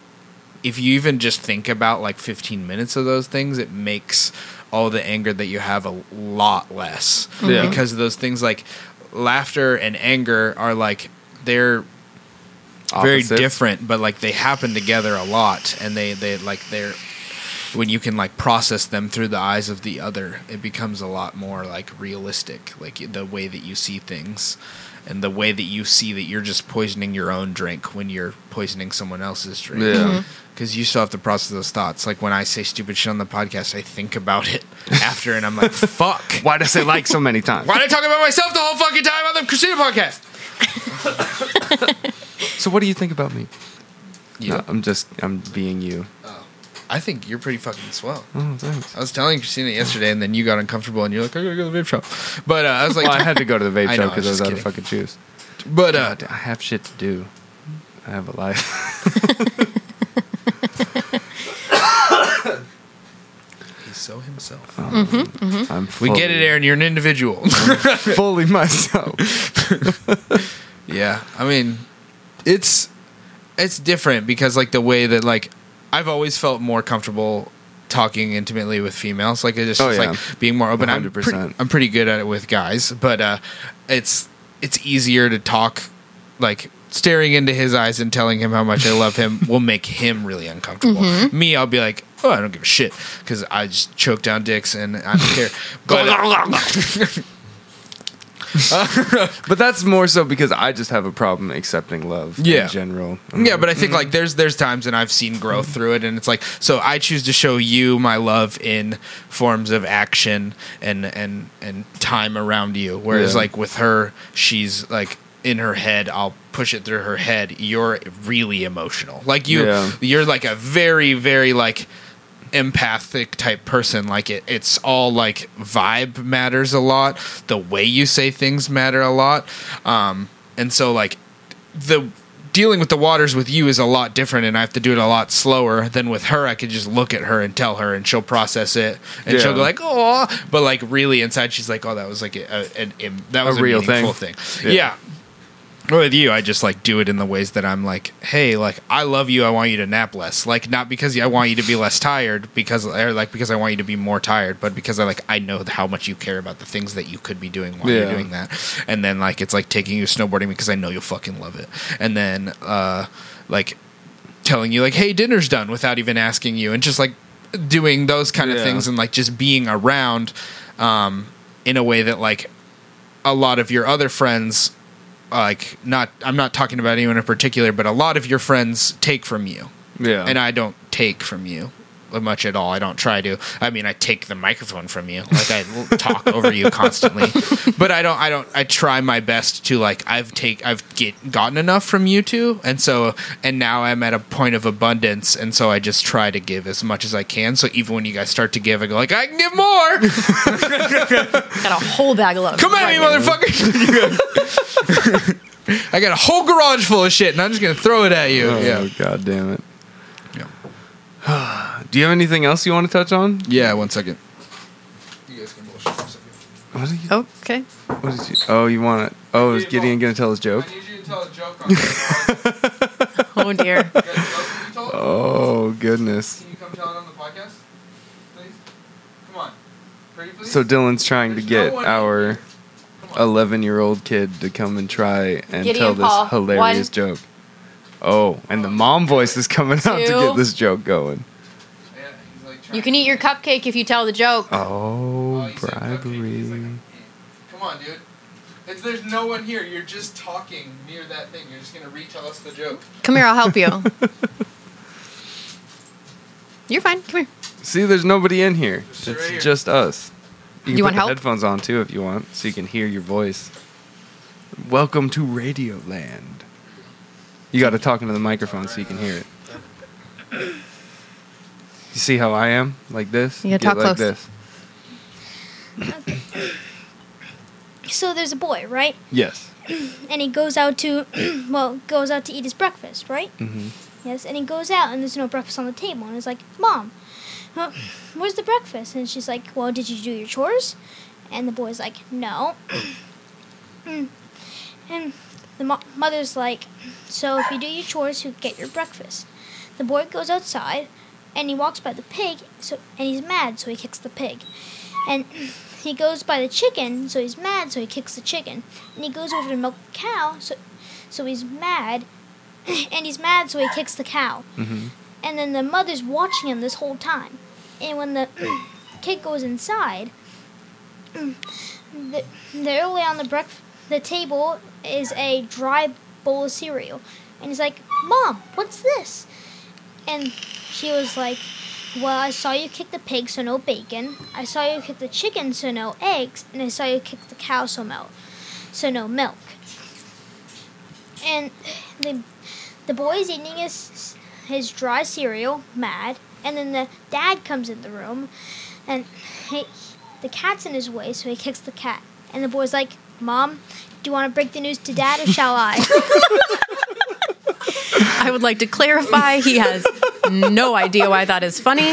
if you even just think about like 15 minutes of those things, it makes all the anger that you have a lot less. Yeah. Because those things like laughter and anger are like they're very different, but like they happen together a lot, and they they like they're when you can like process them through the eyes of the other, it becomes a lot more like realistic, like the way that you see things. And the way that you see that you're just poisoning your own drink when you're poisoning someone else's drink Yeah. Mhm. because you still have to process those thoughts. Like when I say stupid shit on the podcast, I think about it after, and I'm like, "Fuck." Why does it like so many times? Why did I talk about myself the whole fucking time on the Christina podcast? So what do you think about me? You? No, I'm just I'm being you. I think you're pretty fucking swell. Oh, thanks. I was telling Christina yesterday, and then you got uncomfortable, and you're like, "I gotta go to the vape shop." But uh, I was like, well, I had to go to the vape I know, shop because I was was out of fucking shoes. but uh, I have shit to do. I have a life. he's so himself. I'm We get it, Aaron. You're an individual. fully myself. Yeah, I mean, it's it's different because like the way that like I've always felt more comfortable talking intimately with females. Like it just Oh, yeah. like being more open. I'm pretty, I'm pretty good at it with guys, but uh, it's it's easier to talk like staring into his eyes and telling him how much I love him will make him really uncomfortable. Me, I'll be like, oh, I don't give a shit because I just choke down dicks and I don't care. But uh, But that's more so because I just have a problem accepting love Yeah. in general. Yeah, but I think mm-hmm. like there's there's times and I've seen growth through it, and it's like so I choose to show you my love in forms of action and and and time around you. Whereas Yeah. like with her, she's like in her head. I'll push it through her head. You're really emotional. Like you, Yeah. you're like a very very like empathic type person like it it's all like vibe matters a lot. The way you say things matter a lot. Um and so like the dealing with the waters with you is a lot different and I have to do it a lot slower than with her. I could just look at her and tell her and she'll process it and she'll go like oh but like really inside she's like oh that was like a, a, an- an- that was a, real meaningful thing, Yeah. yeah. With you, I just like do it in the ways that I'm like, hey, like I love you. I want you to nap less. Like not because I want you to be less tired, because or like because I want you to be more tired, but because I like I know how much you care about the things that you could be doing while you're doing that. And then like it's like taking you snowboarding because I know you'll fucking love it. And then uh like telling you like, hey, dinner's done without even asking you, and just like doing those kind of things and like just being around um, in a way that like a lot of your other friends like not I'm not talking about anyone in particular but a lot of your friends take from you Yeah. and I don't take from you much at all. I don't try to. I mean, I take the microphone from you, like I talk over you constantly, but I don't. I don't. I try my best to like. I've take. I've get gotten enough from you two, and so and now I'm at a point of abundance, and so I just try to give as much as I can. So even when you guys start to give, I go like, I can give more. Got a whole bag of love. Come at me, Right. motherfucker. I got a whole garage full of shit, and I'm just gonna throw it at you. Oh, yeah. god damn it. Yeah. Do you have anything else you want to touch on? Yeah. One second. You guys can bullshit for a second. What, did you, Okay. what did you? Oh, you want to? Oh, is Gideon gonna tell his joke? I need you to tell a joke on this. Oh dear. Oh goodness. Can you come tell it on the podcast, please? Come on. Pretty please? So Dylan's trying to get no our here. Come on. 11 year old kid to come and try and Gideon tell this Paul, hilarious one. joke. Oh, and the mom voice is coming out to get this joke going. Yeah, he's like trying You can eat your cupcake if you tell the joke. Oh, Oh, you said cupcake. He's like, bribery. Come on, dude. It's, there's no one here. You're just talking near that thing. You're just gonna retell us the joke. Come here, I'll help you. You're fine. Come here. See, there's nobody in here. sit It's right here. just us. You, can You put want the help? headphones on too if you want, so you can hear your voice. Welcome to Radio Land. You got to talk into the microphone so you can hear it. You see how I am? Like this? You gotta talk like close. this. So there's a boy, right? Yes. And he goes out to, well, goes out to eat his breakfast, right? hmm Yes. And he goes out, and there's no breakfast on the table, and he's like, "Mom, uh, where's the breakfast?" And she's like, "Well, did you do your chores?" And the boy's like, "No." And the mo- mother's like, "So if you do your chores, you get your breakfast." The boy goes outside, and he walks by the pig, so and he's mad, so he kicks the pig. And he goes by the chicken, so he's mad, so he kicks the chicken. And he goes over to milk the cow, so so he's mad, and he's mad, so he kicks the cow. hmm And then the mother's watching him this whole time. And when the kid goes inside, they're there on the breakfast the table is a dry bowl of cereal. And he's like, "Mom, what's this?" And she was like, "Well, I saw you kick the pig, so no bacon. I saw you kick the chicken, so no eggs, and I saw you kick the cow, so milk, so no milk." And the the boy's eating his his dry cereal, mad, and then the dad comes in the room, and he, the cat's in his way, so he kicks the cat. And the boy's like, "Mom, do you want to break the news to Dad, or shall I?" I would like to clarify he has no idea why that is funny.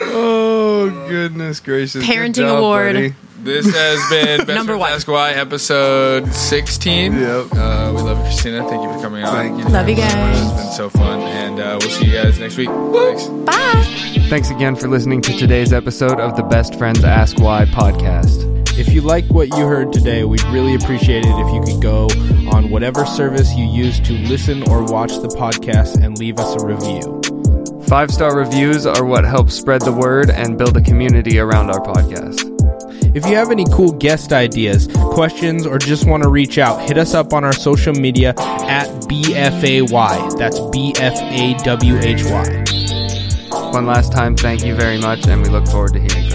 Oh, goodness gracious. Parenting job, award. buddy. This has been Best Number one. Ask Why, episode 16. Yep. Uh, we love you, Christina. Thank you for coming on. Thank you. Love you guys. It's been so fun, and uh, we'll see you guys next week. Thanks. Bye. Thanks again for listening to today's episode of the Best Friends Ask Why podcast. If you like what you heard today, we'd really appreciate it if you could go on whatever service you use to listen or watch the podcast and leave us a review. Five star reviews are what helps spread the word and build a community around our podcast. If you have any cool guest ideas, questions, or just want to reach out, hit us up on our social media at BFAY. That's B F A W H Y. One last time, thank you very much, and we look forward to hearing.